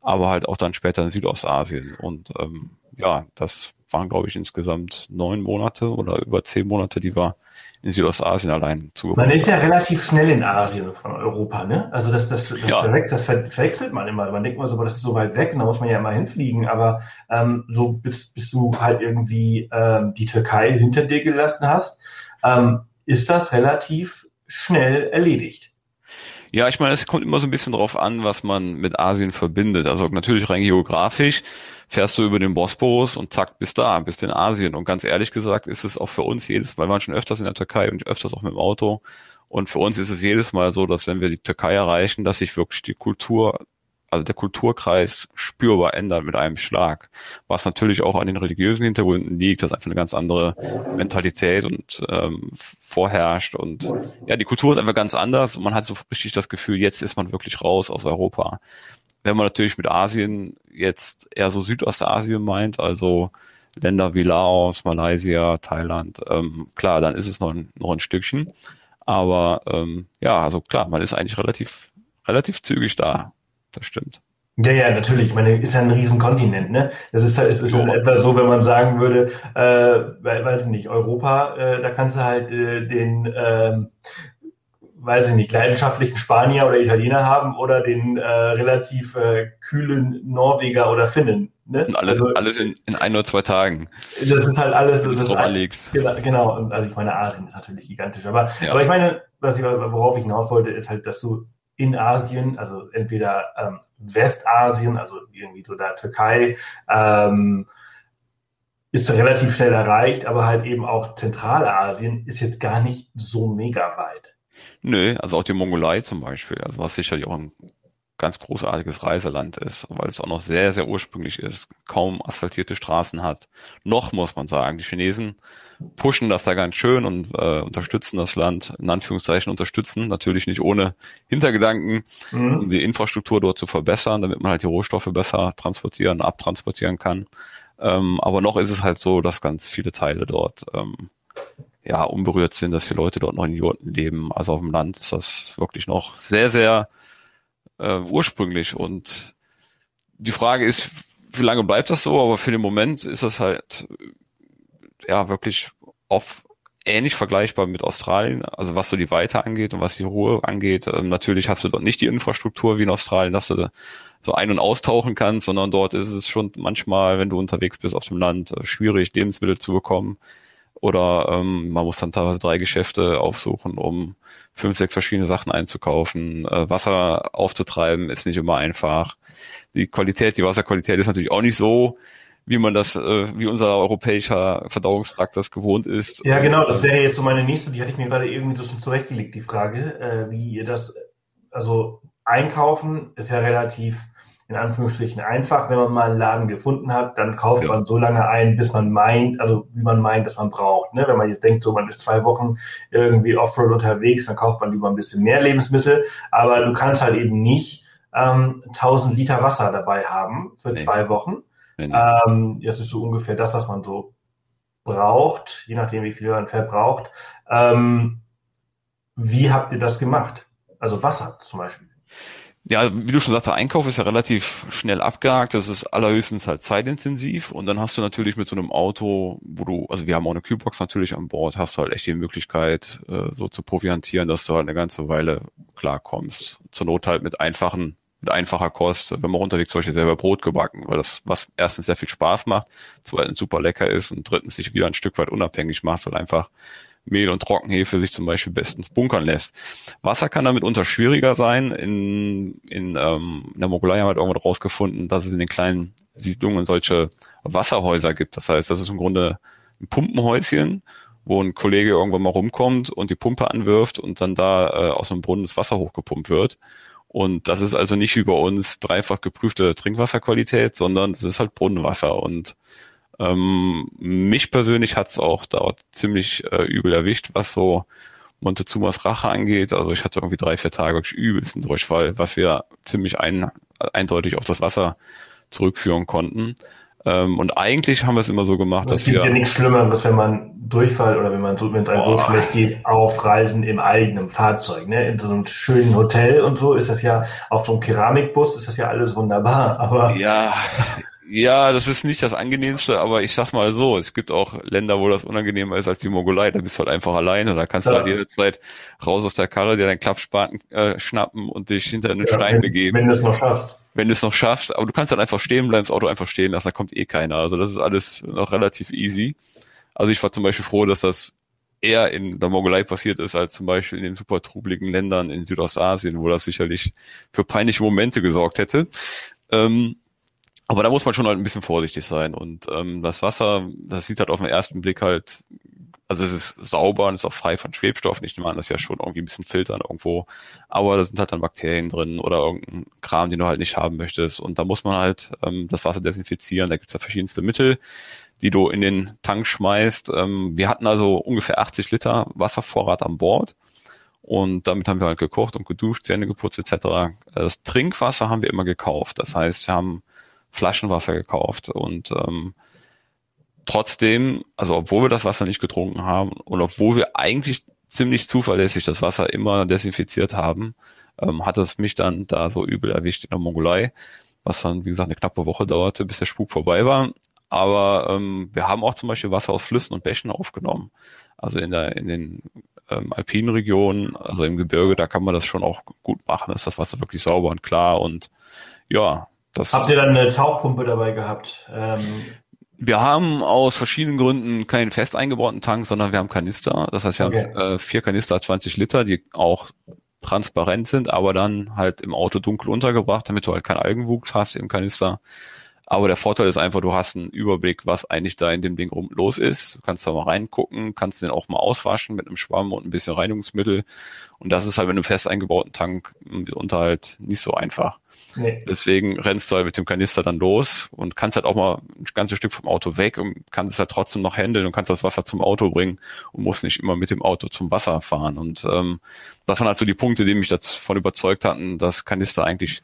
Speaker 3: aber halt auch dann später in Südostasien. Und ähm, ja, das waren, glaube ich, insgesamt neun Monate oder über zehn Monate, die wir in Südostasien allein
Speaker 2: zugebracht Man ist ja relativ schnell in Asien von Europa, ne? Also das, das, das, ja. verwechselt, das verwechselt man immer. Man denkt mal so, das ist so weit weg, da muss man ja immer hinfliegen. Aber ähm, so bis, bis du halt irgendwie ähm, die Türkei hinter dir gelassen hast, ähm, ist das relativ schnell erledigt.
Speaker 3: Ja, ich meine, es kommt immer so ein bisschen drauf an, was man mit Asien verbindet. Also natürlich rein geografisch fährst du über den Bosporus und zack, bis da, bis in Asien. Und ganz ehrlich gesagt ist es auch für uns jedes Mal, wir waren schon öfters in der Türkei und öfters auch mit dem Auto. Und für uns ist es jedes Mal so, dass wenn wir die Türkei erreichen, dass sich wirklich die Kultur, also der Kulturkreis spürbar ändert mit einem Schlag. Was natürlich auch an den religiösen Hintergründen liegt, dass einfach eine ganz andere Mentalität und ähm, vorherrscht. Und ja, die Kultur ist einfach ganz anders und man hat so richtig das Gefühl, jetzt ist man wirklich raus aus Europa wenn man natürlich mit Asien jetzt eher so Südostasien meint, also Länder wie Laos, Malaysia, Thailand, ähm, klar, dann ist es noch ein, noch ein Stückchen. Aber ähm, ja, also klar, man ist eigentlich relativ, relativ zügig da. Das stimmt.
Speaker 2: Ja, ja, natürlich. Ich meine, ist ja ein Riesenkontinent, ne? Das ist, ist ja. etwa so, wenn man sagen würde, äh, weiß ich nicht, Europa, äh, da kannst du halt äh, den, äh, weiß ich nicht, leidenschaftlichen Spanier oder Italiener haben oder den äh, relativ äh, kühlen Norweger oder Finnen.
Speaker 3: Ne? Und alles, also, alles in, in ein oder zwei Tagen.
Speaker 2: Das ist halt alles.
Speaker 3: Das ist
Speaker 2: ein, genau, genau, und also ich meine, Asien ist natürlich gigantisch. Aber, ja. aber ich meine, was ich, worauf ich hinaus wollte, ist halt, dass du in Asien, also entweder ähm, Westasien, also irgendwie so da Türkei, ähm, ist relativ schnell erreicht, aber halt eben auch Zentralasien ist jetzt gar nicht so mega weit.
Speaker 3: Nö, also auch die Mongolei zum Beispiel, also was sicherlich auch ein ganz großartiges Reiseland ist, weil es auch noch sehr, sehr ursprünglich ist, kaum asphaltierte Straßen hat. Noch muss man sagen, die Chinesen pushen das da ganz schön und äh, unterstützen das Land, in Anführungszeichen unterstützen, natürlich nicht ohne Hintergedanken, mhm. um die Infrastruktur dort zu verbessern, damit man halt die Rohstoffe besser transportieren, abtransportieren kann. Ähm, aber noch ist es halt so, dass ganz viele Teile dort ähm, ja, unberührt sind, dass die Leute dort noch in Jurten leben. Also auf dem Land ist das wirklich noch sehr, sehr äh, ursprünglich. Und die Frage ist, wie lange bleibt das so? Aber für den Moment ist das halt ja wirklich oft ähnlich vergleichbar mit Australien, also was so die Weite angeht und was die Ruhe angeht. Ähm, natürlich hast du dort nicht die Infrastruktur wie in Australien, dass du so ein- und austauchen kannst, sondern dort ist es schon manchmal, wenn du unterwegs bist auf dem Land, äh, schwierig, Lebensmittel zu bekommen. Oder ähm, man muss dann teilweise drei Geschäfte aufsuchen, um fünf, sechs verschiedene Sachen einzukaufen. Äh, Wasser aufzutreiben ist nicht immer einfach. Die Qualität, die Wasserqualität ist natürlich auch nicht so, wie man das, äh, wie unser europäischer Verdauungstrakt das gewohnt ist.
Speaker 2: Ja, genau, das wäre jetzt so meine nächste, die hatte ich mir gerade irgendwie so schon zurechtgelegt, die Frage, äh, wie ihr das, also einkaufen ist ja relativ in Anführungsstrichen einfach. Wenn man mal einen Laden gefunden hat, dann kauft ja. man so lange ein, bis man meint, also wie man meint, dass man braucht. Ne? Wenn man jetzt denkt, so man ist zwei Wochen irgendwie Offroad unterwegs, dann kauft man lieber ein bisschen mehr Lebensmittel. Aber du kannst halt eben nicht ähm, 1000 Liter Wasser dabei haben für nee. zwei Wochen. Nee, nee. Ähm, das ist so ungefähr das, was man so braucht, je nachdem, wie viel man verbraucht. Ähm, wie habt ihr das gemacht? Also Wasser zum Beispiel.
Speaker 3: Ja, wie du schon sagst, der Einkauf ist ja relativ schnell abgehakt. Das ist allerhöchstens halt zeitintensiv. Und dann hast du natürlich mit so einem Auto, wo du, also wir haben auch eine Kühlbox natürlich an Bord, hast du halt echt die Möglichkeit, äh, so zu proviantieren, dass du halt eine ganze Weile klarkommst. Zur Not halt mit einfachen, mit einfacher Kost. Wenn man unterwegs Beispiel selber Brot gebacken, weil das, was erstens sehr viel Spaß macht, zweitens super lecker ist und drittens sich wieder ein Stück weit unabhängig macht, weil einfach Mehl und Trockenhefe sich zum Beispiel bestens bunkern lässt. Wasser kann damit unter schwieriger sein. In, in, ähm, in der Mongolei haben wir irgendwann rausgefunden, dass es in den kleinen Siedlungen solche Wasserhäuser gibt. Das heißt, das ist im Grunde ein Pumpenhäuschen, wo ein Kollege irgendwann mal rumkommt und die Pumpe anwirft und dann da äh, aus dem Brunnen das Wasser hochgepumpt wird. Und das ist also nicht wie bei uns dreifach geprüfte Trinkwasserqualität, sondern das ist halt Brunnenwasser. Und ähm, mich persönlich hat es auch dort ziemlich äh, übel erwischt, was so Montezumas Rache angeht. Also ich hatte irgendwie drei, vier Tage wirklich übelsten Durchfall, was wir ziemlich ein, eindeutig auf das Wasser zurückführen konnten. Ähm, und eigentlich haben wir es immer so gemacht,
Speaker 2: dass wir. Es gibt ja nichts Schlimmeres, wenn man Durchfall oder wenn man so, wenn es einem so schlecht geht, auf Reisen im eigenen Fahrzeug. Ne? In so einem schönen Hotel und so ist das ja, auf so einem Keramikbus ist das ja alles wunderbar. Aber
Speaker 3: ja, ja, das ist nicht das Angenehmste, aber ich sag mal so, es gibt auch Länder, wo das unangenehmer ist als die Mongolei. Da bist du halt einfach alleine. Da kannst ja. du halt jederzeit raus aus der Karre, dir deinen Klappspaten äh, schnappen und dich hinter einen ja, Stein
Speaker 2: wenn,
Speaker 3: begeben.
Speaker 2: Wenn du es noch schaffst.
Speaker 3: Wenn du es noch schaffst, aber du kannst dann einfach stehen bleiben, das Auto einfach stehen lassen, da kommt eh keiner. Also das ist alles noch relativ easy. Also ich war zum Beispiel froh, dass das eher in der Mongolei passiert ist, als zum Beispiel in den super trubeligen Ländern in Südostasien, wo das sicherlich für peinliche Momente gesorgt hätte. Ähm, aber da muss man schon halt ein bisschen vorsichtig sein. Und ähm, das Wasser, das sieht halt auf den ersten Blick halt, also es ist sauber und ist auch frei von Schwebstoffen. Ich nehme an, das ist ja schon irgendwie ein bisschen filtern irgendwo. Aber da sind halt dann Bakterien drin oder irgendein Kram, den du halt nicht haben möchtest. Und da muss man halt ähm, das Wasser desinfizieren. Da gibt's ja verschiedenste Mittel, die du in den Tank schmeißt. Ähm, wir hatten also ungefähr 80 Liter Wasservorrat an Bord. Und damit haben wir halt gekocht und geduscht, Zähne geputzt etc. Das Trinkwasser haben wir immer gekauft. Das heißt, wir haben Flaschenwasser gekauft und ähm, trotzdem, also obwohl wir das Wasser nicht getrunken haben und obwohl wir eigentlich ziemlich zuverlässig das Wasser immer desinfiziert haben, ähm, hat es mich dann da so übel erwischt in der Mongolei, was dann, wie gesagt, eine knappe Woche dauerte, bis der Spuk vorbei war. Aber ähm, wir haben auch zum Beispiel Wasser aus Flüssen und Bächen aufgenommen. Also in, der, in den ähm, alpinen Regionen, also im Gebirge, da kann man das schon auch gut machen. Ist das Wasser wirklich sauber und klar und ja,
Speaker 2: das Habt ihr dann eine Tauchpumpe dabei gehabt? Ähm,
Speaker 3: wir haben aus verschiedenen Gründen keinen fest eingebauten Tank, sondern wir haben Kanister. Das heißt, wir okay. haben äh, vier Kanister 20 Liter, die auch transparent sind, aber dann halt im Auto dunkel untergebracht, damit du halt keinen Algenwuchs hast im Kanister. Aber der Vorteil ist einfach, du hast einen Überblick, was eigentlich da in dem Ding rum los ist. Du kannst da mal reingucken, kannst den auch mal auswaschen mit einem Schwamm und ein bisschen Reinigungsmittel. Und das ist halt mit einem fest eingebauten Tank mitunter halt nicht so einfach. Nee. Deswegen rennst du halt mit dem Kanister dann los und kannst halt auch mal ein ganzes Stück vom Auto weg und kannst es halt trotzdem noch handeln und kannst das Wasser zum Auto bringen und musst nicht immer mit dem Auto zum Wasser fahren. Und ähm, das waren halt so die Punkte, die mich davon überzeugt hatten, dass Kanister eigentlich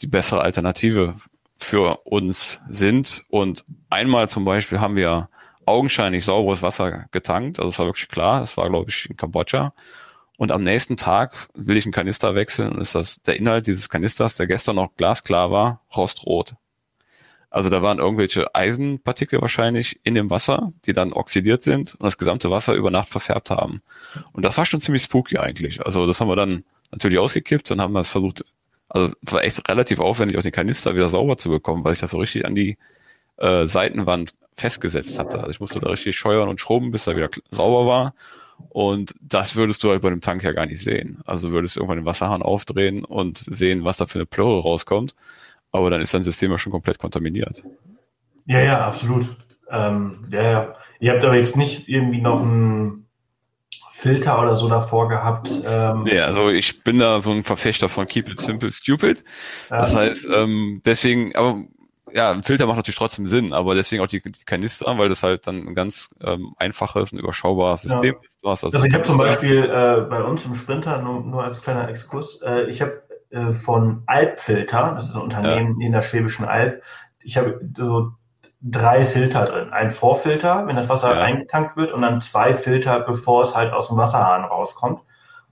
Speaker 3: die bessere Alternative für uns sind. Und einmal zum Beispiel haben wir augenscheinlich sauberes Wasser getankt. Also es war wirklich klar. Das war, glaube ich, in Kambodscha. Und am nächsten Tag will ich einen Kanister wechseln und ist das der Inhalt dieses Kanisters, der gestern noch glasklar war, rostrot. Also da waren irgendwelche Eisenpartikel wahrscheinlich in dem Wasser, die dann oxidiert sind und das gesamte Wasser über Nacht verfärbt haben. Und das war schon ziemlich spooky eigentlich. Also das haben wir dann natürlich ausgekippt und haben das versucht, also war echt relativ aufwendig, auch den Kanister wieder sauber zu bekommen, weil ich das so richtig an die äh, Seitenwand festgesetzt hatte. Also ich musste da richtig scheuern und schrubben, bis er wieder sauber war. Und das würdest du halt bei einem Tank ja gar nicht sehen. Also würdest du irgendwann den Wasserhahn aufdrehen und sehen, was da für eine Plörre rauskommt. Aber dann ist dein System ja schon komplett kontaminiert.
Speaker 2: Ja, ja, absolut. Ähm, ja, ja. Ihr habt aber jetzt nicht irgendwie noch ein Filter oder so davor gehabt?
Speaker 3: Ähm, nee, also ich bin da so ein Verfechter von Keep it simple, stupid. Das heißt, ähm, deswegen, aber ja, ein Filter macht natürlich trotzdem Sinn, aber deswegen auch die, die Kanister, weil das halt dann ein ganz ähm, einfaches und überschaubares System
Speaker 2: ja. ist. Also, also ich habe zum Beispiel äh, bei uns im Sprinter, nur, nur als kleiner Exkurs, äh, ich habe äh, von Alpfilter, das ist ein Unternehmen ja. in der Schwäbischen Alb, ich habe so drei Filter drin. Ein Vorfilter, wenn das Wasser ja. eingetankt wird, und dann zwei Filter, bevor es halt aus dem Wasserhahn rauskommt.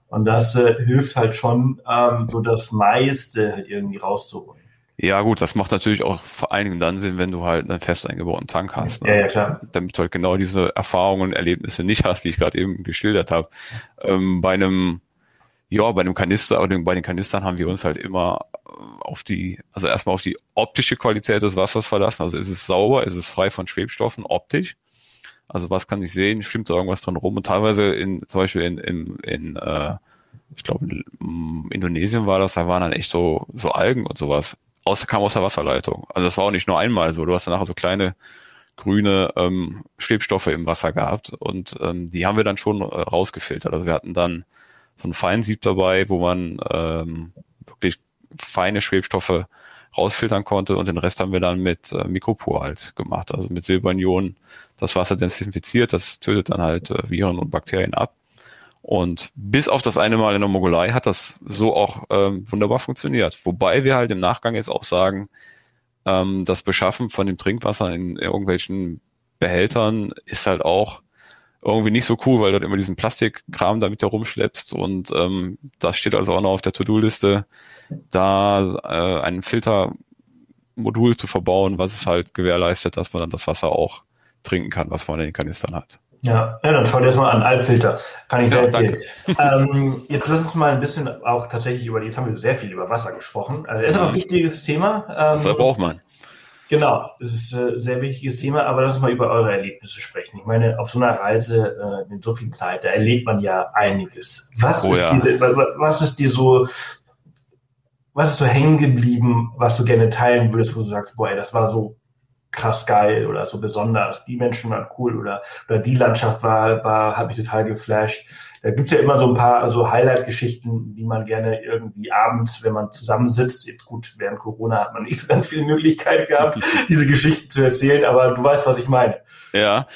Speaker 2: Und das äh, hilft halt schon, ähm, so das meiste halt irgendwie rauszuholen.
Speaker 3: Ja, gut, das macht natürlich auch vor allen Dingen dann Sinn, wenn du halt einen fest eingebauten Tank hast.
Speaker 2: Ne? Ja, ja, klar.
Speaker 3: Damit du halt genau diese Erfahrungen und Erlebnisse nicht hast, die ich gerade eben geschildert habe. Ähm, bei einem, ja, bei einem Kanister bei den Kanistern haben wir uns halt immer auf die, also erstmal auf die optische Qualität des Wassers verlassen. Also ist es sauber, ist es frei von Schwebstoffen, optisch. Also was kann ich sehen? Stimmt da irgendwas dran rum? Und teilweise in, zum Beispiel in, in, in äh, ich glaube, in Indonesien war das, da waren dann echt so, so Algen und sowas aus, kam aus der Wasserleitung. Also das war auch nicht nur einmal so. Du hast dann nachher so kleine grüne ähm, Schwebstoffe im Wasser gehabt und ähm, die haben wir dann schon äh, rausgefiltert. Also wir hatten dann so einen Feinsieb dabei, wo man ähm, wirklich feine Schwebstoffe rausfiltern konnte und den Rest haben wir dann mit äh, Mikropur halt gemacht, also mit Silberionen das Wasser desinfiziert, das tötet dann halt äh, Viren und Bakterien ab. Und bis auf das eine Mal in der Mogulei hat das so auch ähm, wunderbar funktioniert. Wobei wir halt im Nachgang jetzt auch sagen, ähm, das Beschaffen von dem Trinkwasser in irgendwelchen Behältern ist halt auch irgendwie nicht so cool, weil du dort immer diesen Plastikkram damit herumschleppst und ähm, das steht also auch noch auf der To-Do-Liste, da äh, ein Filtermodul zu verbauen, was es halt gewährleistet, dass man dann das Wasser auch trinken kann, was man in den Kanistern hat.
Speaker 2: Ja, ja, dann schau dir das mal an. Alpfilter, kann ich ja, sehr erzählen. ähm, jetzt lass uns mal ein bisschen auch tatsächlich über, jetzt haben wir sehr viel über Wasser gesprochen. Also ist aber ein wichtiges Thema.
Speaker 3: Ähm, das braucht man.
Speaker 2: Genau, das ist ein äh, sehr wichtiges Thema, aber lass uns mal über eure Erlebnisse sprechen. Ich meine, auf so einer Reise äh, in so viel Zeit, da erlebt man ja einiges. Was, oh, ist, ja. dir, was ist dir so, was ist so hängen geblieben, was du gerne teilen würdest, wo du sagst, boah, ey, das war so krass geil oder so besonders. Die Menschen waren cool oder, oder die Landschaft war, war, hat mich total geflasht. Da gibt's ja immer so ein paar so Highlight-Geschichten, die man gerne irgendwie abends, wenn man zusammensitzt, jetzt gut, während Corona hat man nicht so ganz viel Möglichkeit gehabt, diese Geschichten zu erzählen, aber du weißt, was ich meine.
Speaker 3: Ja,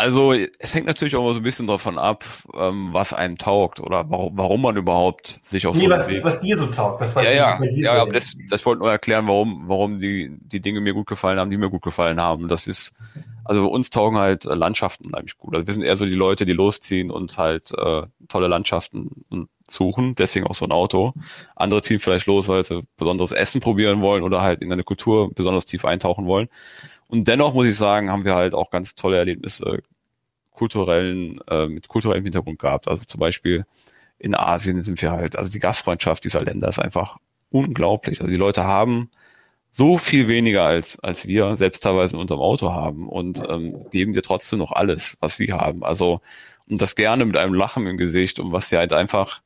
Speaker 3: also es hängt natürlich auch so ein bisschen davon ab, ähm, was einem taugt oder warum, warum man überhaupt sich auf
Speaker 2: nee, so was, Weg... was dir so taugt. Was
Speaker 3: ja, ja, ja, aber das, das wollte nur erklären, warum, warum die, die Dinge mir gut gefallen haben, die mir gut gefallen haben. Das ist, also uns taugen halt äh, Landschaften unheimlich gut. Also wir sind eher so die Leute, die losziehen und halt äh, tolle Landschaften suchen, deswegen auch so ein Auto. Andere ziehen vielleicht los, weil sie besonderes Essen probieren wollen oder halt in eine Kultur besonders tief eintauchen wollen. Und dennoch muss ich sagen, haben wir halt auch ganz tolle Erlebnisse kulturellen, äh, mit kulturellem Hintergrund gehabt. Also zum Beispiel in Asien sind wir halt, also die Gastfreundschaft dieser Länder ist einfach unglaublich. Also die Leute haben so viel weniger als, als wir selbst teilweise in unserem Auto haben und ähm, geben dir trotzdem noch alles, was sie haben. Also und das gerne mit einem Lachen im Gesicht und was dir halt einfach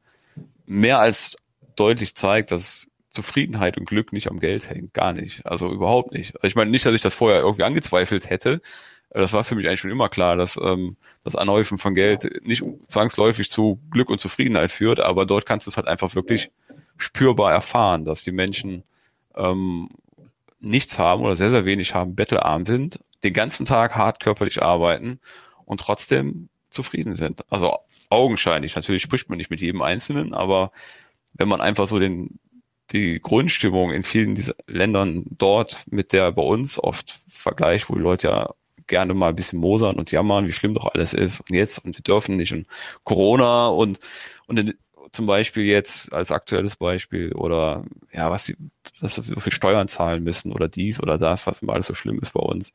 Speaker 3: mehr als deutlich zeigt, dass Zufriedenheit und Glück nicht am Geld hängt. Gar nicht. Also überhaupt nicht. Ich meine nicht, dass ich das vorher irgendwie angezweifelt hätte. Das war für mich eigentlich schon immer klar, dass ähm, das Anhäufen von Geld nicht zwangsläufig zu Glück und Zufriedenheit führt, aber dort kannst du es halt einfach wirklich spürbar erfahren, dass die Menschen ähm, nichts haben oder sehr, sehr wenig haben, bettelarm sind, den ganzen Tag hart körperlich arbeiten und trotzdem zufrieden sind. Also augenscheinlich. Natürlich spricht man nicht mit jedem Einzelnen, aber wenn man einfach so den, die Grundstimmung in vielen dieser Ländern dort mit der bei uns oft vergleicht, wo die Leute ja gerne mal ein bisschen mosern und jammern, wie schlimm doch alles ist und jetzt und wir dürfen nicht und Corona und und in, zum Beispiel jetzt als aktuelles Beispiel oder ja, was sie, dass wir so viel Steuern zahlen müssen oder dies oder das, was immer alles so schlimm ist bei uns.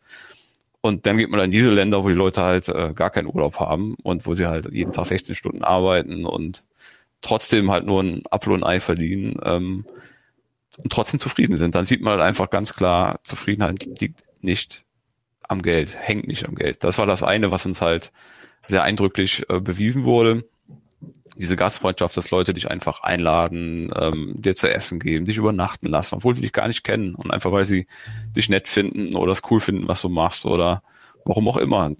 Speaker 3: Und dann geht man in diese Länder, wo die Leute halt äh, gar keinen Urlaub haben und wo sie halt jeden Tag 16 Stunden arbeiten und trotzdem halt nur ein Apfel und Ei verdienen ähm, und trotzdem zufrieden sind. Dann sieht man halt einfach ganz klar, Zufriedenheit liegt nicht am Geld, hängt nicht am Geld. Das war das eine, was uns halt sehr eindrücklich äh, bewiesen wurde. Diese Gastfreundschaft, dass Leute dich einfach einladen, ähm, dir zu essen geben, dich übernachten lassen, obwohl sie dich gar nicht kennen und einfach weil sie dich nett finden oder es cool finden, was du machst oder warum auch immer.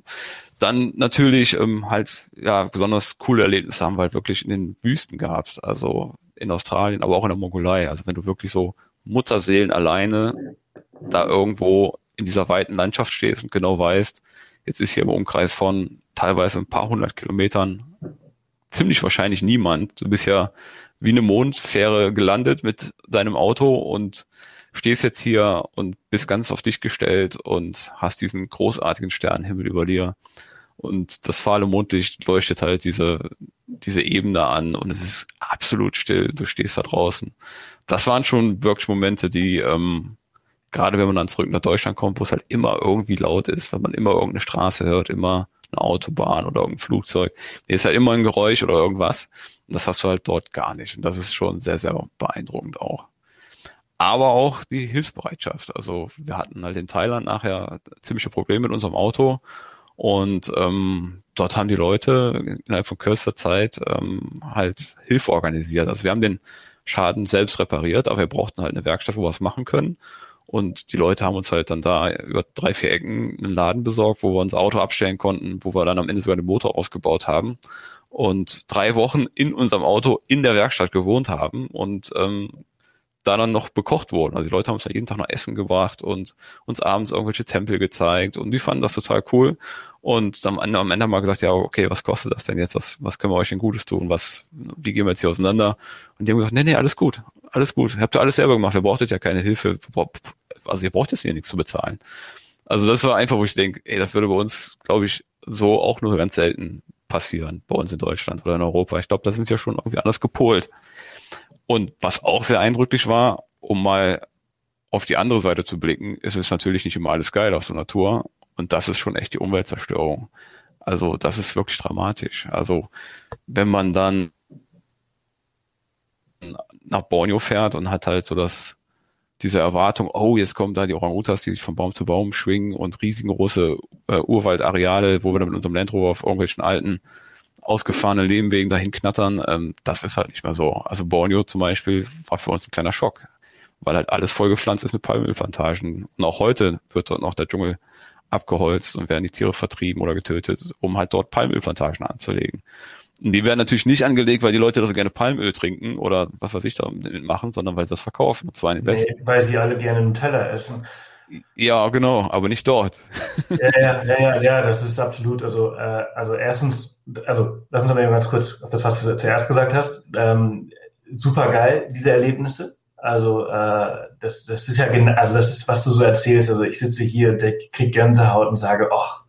Speaker 3: dann natürlich ähm, halt, ja, besonders coole Erlebnisse haben wir halt wirklich in den Wüsten gehabt. Also in Australien, aber auch in der Mongolei. Also wenn du wirklich so Mutterseelen alleine da irgendwo in dieser weiten Landschaft stehst und genau weißt, jetzt ist hier im Umkreis von teilweise ein paar hundert Kilometern ziemlich wahrscheinlich niemand. Du bist ja wie eine Mondfähre gelandet mit deinem Auto und stehst jetzt hier und bist ganz auf dich gestellt und hast diesen großartigen Sternenhimmel über dir. Und das fahle Mondlicht leuchtet halt diese, diese Ebene an und es ist absolut still. Du stehst da draußen. Das waren schon wirklich Momente, die, ähm, gerade wenn man dann zurück nach Deutschland kommt, wo es halt immer irgendwie laut ist, wenn man immer irgendeine Straße hört, immer eine Autobahn oder irgendein Flugzeug. Ist halt immer ein Geräusch oder irgendwas. Und das hast du halt dort gar nicht. Und das ist schon sehr, sehr beeindruckend auch. Aber auch die Hilfsbereitschaft. Also wir hatten halt in Thailand nachher ziemliche Probleme mit unserem Auto. Und ähm, dort haben die Leute innerhalb von kürzester Zeit ähm, halt Hilfe organisiert. Also wir haben den Schaden selbst repariert, aber wir brauchten halt eine Werkstatt, wo wir es machen können. Und die Leute haben uns halt dann da über drei, vier Ecken einen Laden besorgt, wo wir unser Auto abstellen konnten, wo wir dann am Ende sogar den Motor ausgebaut haben und drei Wochen in unserem Auto in der Werkstatt gewohnt haben und ähm, da dann noch bekocht wurden. Also die Leute haben uns da jeden Tag noch Essen gebracht und uns abends irgendwelche Tempel gezeigt und die fanden das total cool. Und am Ende, am Ende haben wir gesagt, ja, okay, was kostet das denn jetzt? Was, was können wir euch denn Gutes tun? Was, wie gehen wir jetzt hier auseinander? Und die haben gesagt, nee, nee, alles gut, alles gut. Habt ihr alles selber gemacht, ihr brauchtet ja keine Hilfe also ihr braucht jetzt hier nichts zu bezahlen. Also das war einfach, wo ich denke, ey, das würde bei uns, glaube ich, so auch nur ganz selten passieren, bei uns in Deutschland oder in Europa. Ich glaube, da sind wir schon irgendwie anders gepolt. Und was auch sehr eindrücklich war, um mal auf die andere Seite zu blicken, ist es natürlich nicht immer alles geil auf so einer Tour. Und das ist schon echt die Umweltzerstörung. Also das ist wirklich dramatisch. Also wenn man dann nach Borneo fährt und hat halt so das diese Erwartung, oh, jetzt kommen da die Orang-Utans, die sich von Baum zu Baum schwingen und riesengroße äh, Urwaldareale, wo wir dann mit unserem Land Rover auf irgendwelchen alten, ausgefahrenen Lehmwegen dahin knattern. Ähm, das ist halt nicht mehr so. Also Borneo zum Beispiel war für uns ein kleiner Schock, weil halt alles vollgepflanzt ist mit Palmölplantagen. Und auch heute wird dort noch der Dschungel abgeholzt und werden die Tiere vertrieben oder getötet, um halt dort Palmölplantagen anzulegen. Die werden natürlich nicht angelegt, weil die Leute das gerne Palmöl trinken oder was weiß ich da machen, sondern weil sie das verkaufen. Und zwar in den
Speaker 2: nee, besten. Weil sie alle gerne Nutella essen.
Speaker 3: Ja, genau, aber nicht dort.
Speaker 2: Ja, ja, ja, ja, das ist absolut. Also, äh, also erstens, also lass uns mal ganz kurz auf das, was du zuerst gesagt hast. Ähm, super geil, diese Erlebnisse. Also äh, das, das ist ja genau, also das ist, was du so erzählst. Also ich sitze hier, krieg Gänsehaut und sage, ach,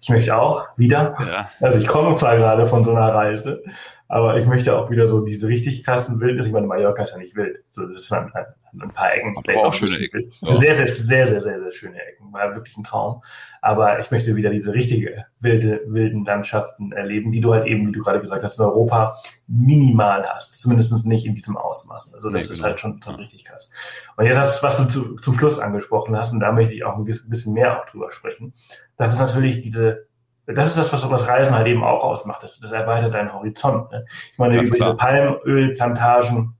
Speaker 2: ich möchte auch wieder. Ja. Also ich komme zwar gerade von so einer Reise, aber ich möchte auch wieder so diese richtig krassen Wildnis. Ich meine, Mallorca ist ja nicht wild. So, das ist ein, ein, ein paar Ecken.
Speaker 3: Aber auch schöne Ecken.
Speaker 2: Ja. Sehr, sehr, sehr, sehr, sehr, sehr schöne Ecken. War wirklich ein Traum. Aber ich möchte wieder diese richtige wilde, wilden Landschaften erleben, die du halt eben, wie du gerade gesagt hast, in Europa minimal hast. Zumindest nicht in diesem Ausmaß. Also das nee, ist genau. halt schon, schon richtig krass. Und jetzt das, was du zu, zum Schluss angesprochen hast, und da möchte ich auch ein bisschen mehr auch drüber sprechen. Das ist natürlich diese das ist das, was das Reisen halt eben auch ausmacht. Das, das erweitert deinen Horizont. Ne? Ich meine, über klar. diese Palmölplantagen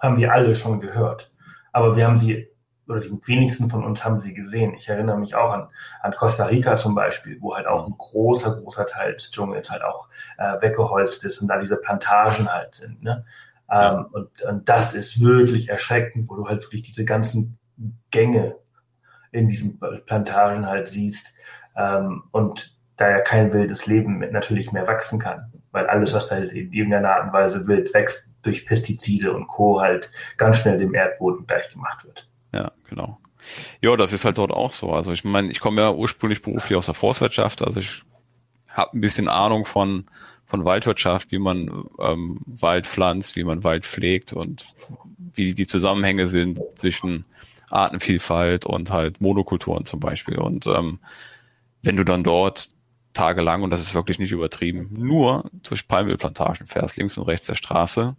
Speaker 2: haben wir alle schon gehört. Aber wir haben sie, oder die wenigsten von uns haben sie gesehen. Ich erinnere mich auch an, an Costa Rica zum Beispiel, wo halt auch ein großer, großer Teil des Dschungels halt auch äh, weggeholzt ist und da diese Plantagen halt sind. Ne? Ähm, und, und das ist wirklich erschreckend, wo du halt wirklich diese ganzen Gänge in diesen Plantagen halt siehst. Ähm, und da ja kein wildes Leben natürlich mehr wachsen kann, weil alles, was halt in irgendeiner Art und Weise wild wächst, durch Pestizide und Co. halt ganz schnell dem Erdboden gleichgemacht wird.
Speaker 3: Ja, genau. Ja, das ist halt dort auch so. Also ich meine, ich komme ja ursprünglich beruflich aus der Forstwirtschaft, also ich habe ein bisschen Ahnung von, von Waldwirtschaft, wie man ähm, Wald pflanzt, wie man Wald pflegt und wie die Zusammenhänge sind zwischen Artenvielfalt und halt Monokulturen zum Beispiel. Und ähm, wenn du dann dort tagelang, und das ist wirklich nicht übertrieben, nur durch Palmölplantagen fährst, links und rechts der Straße.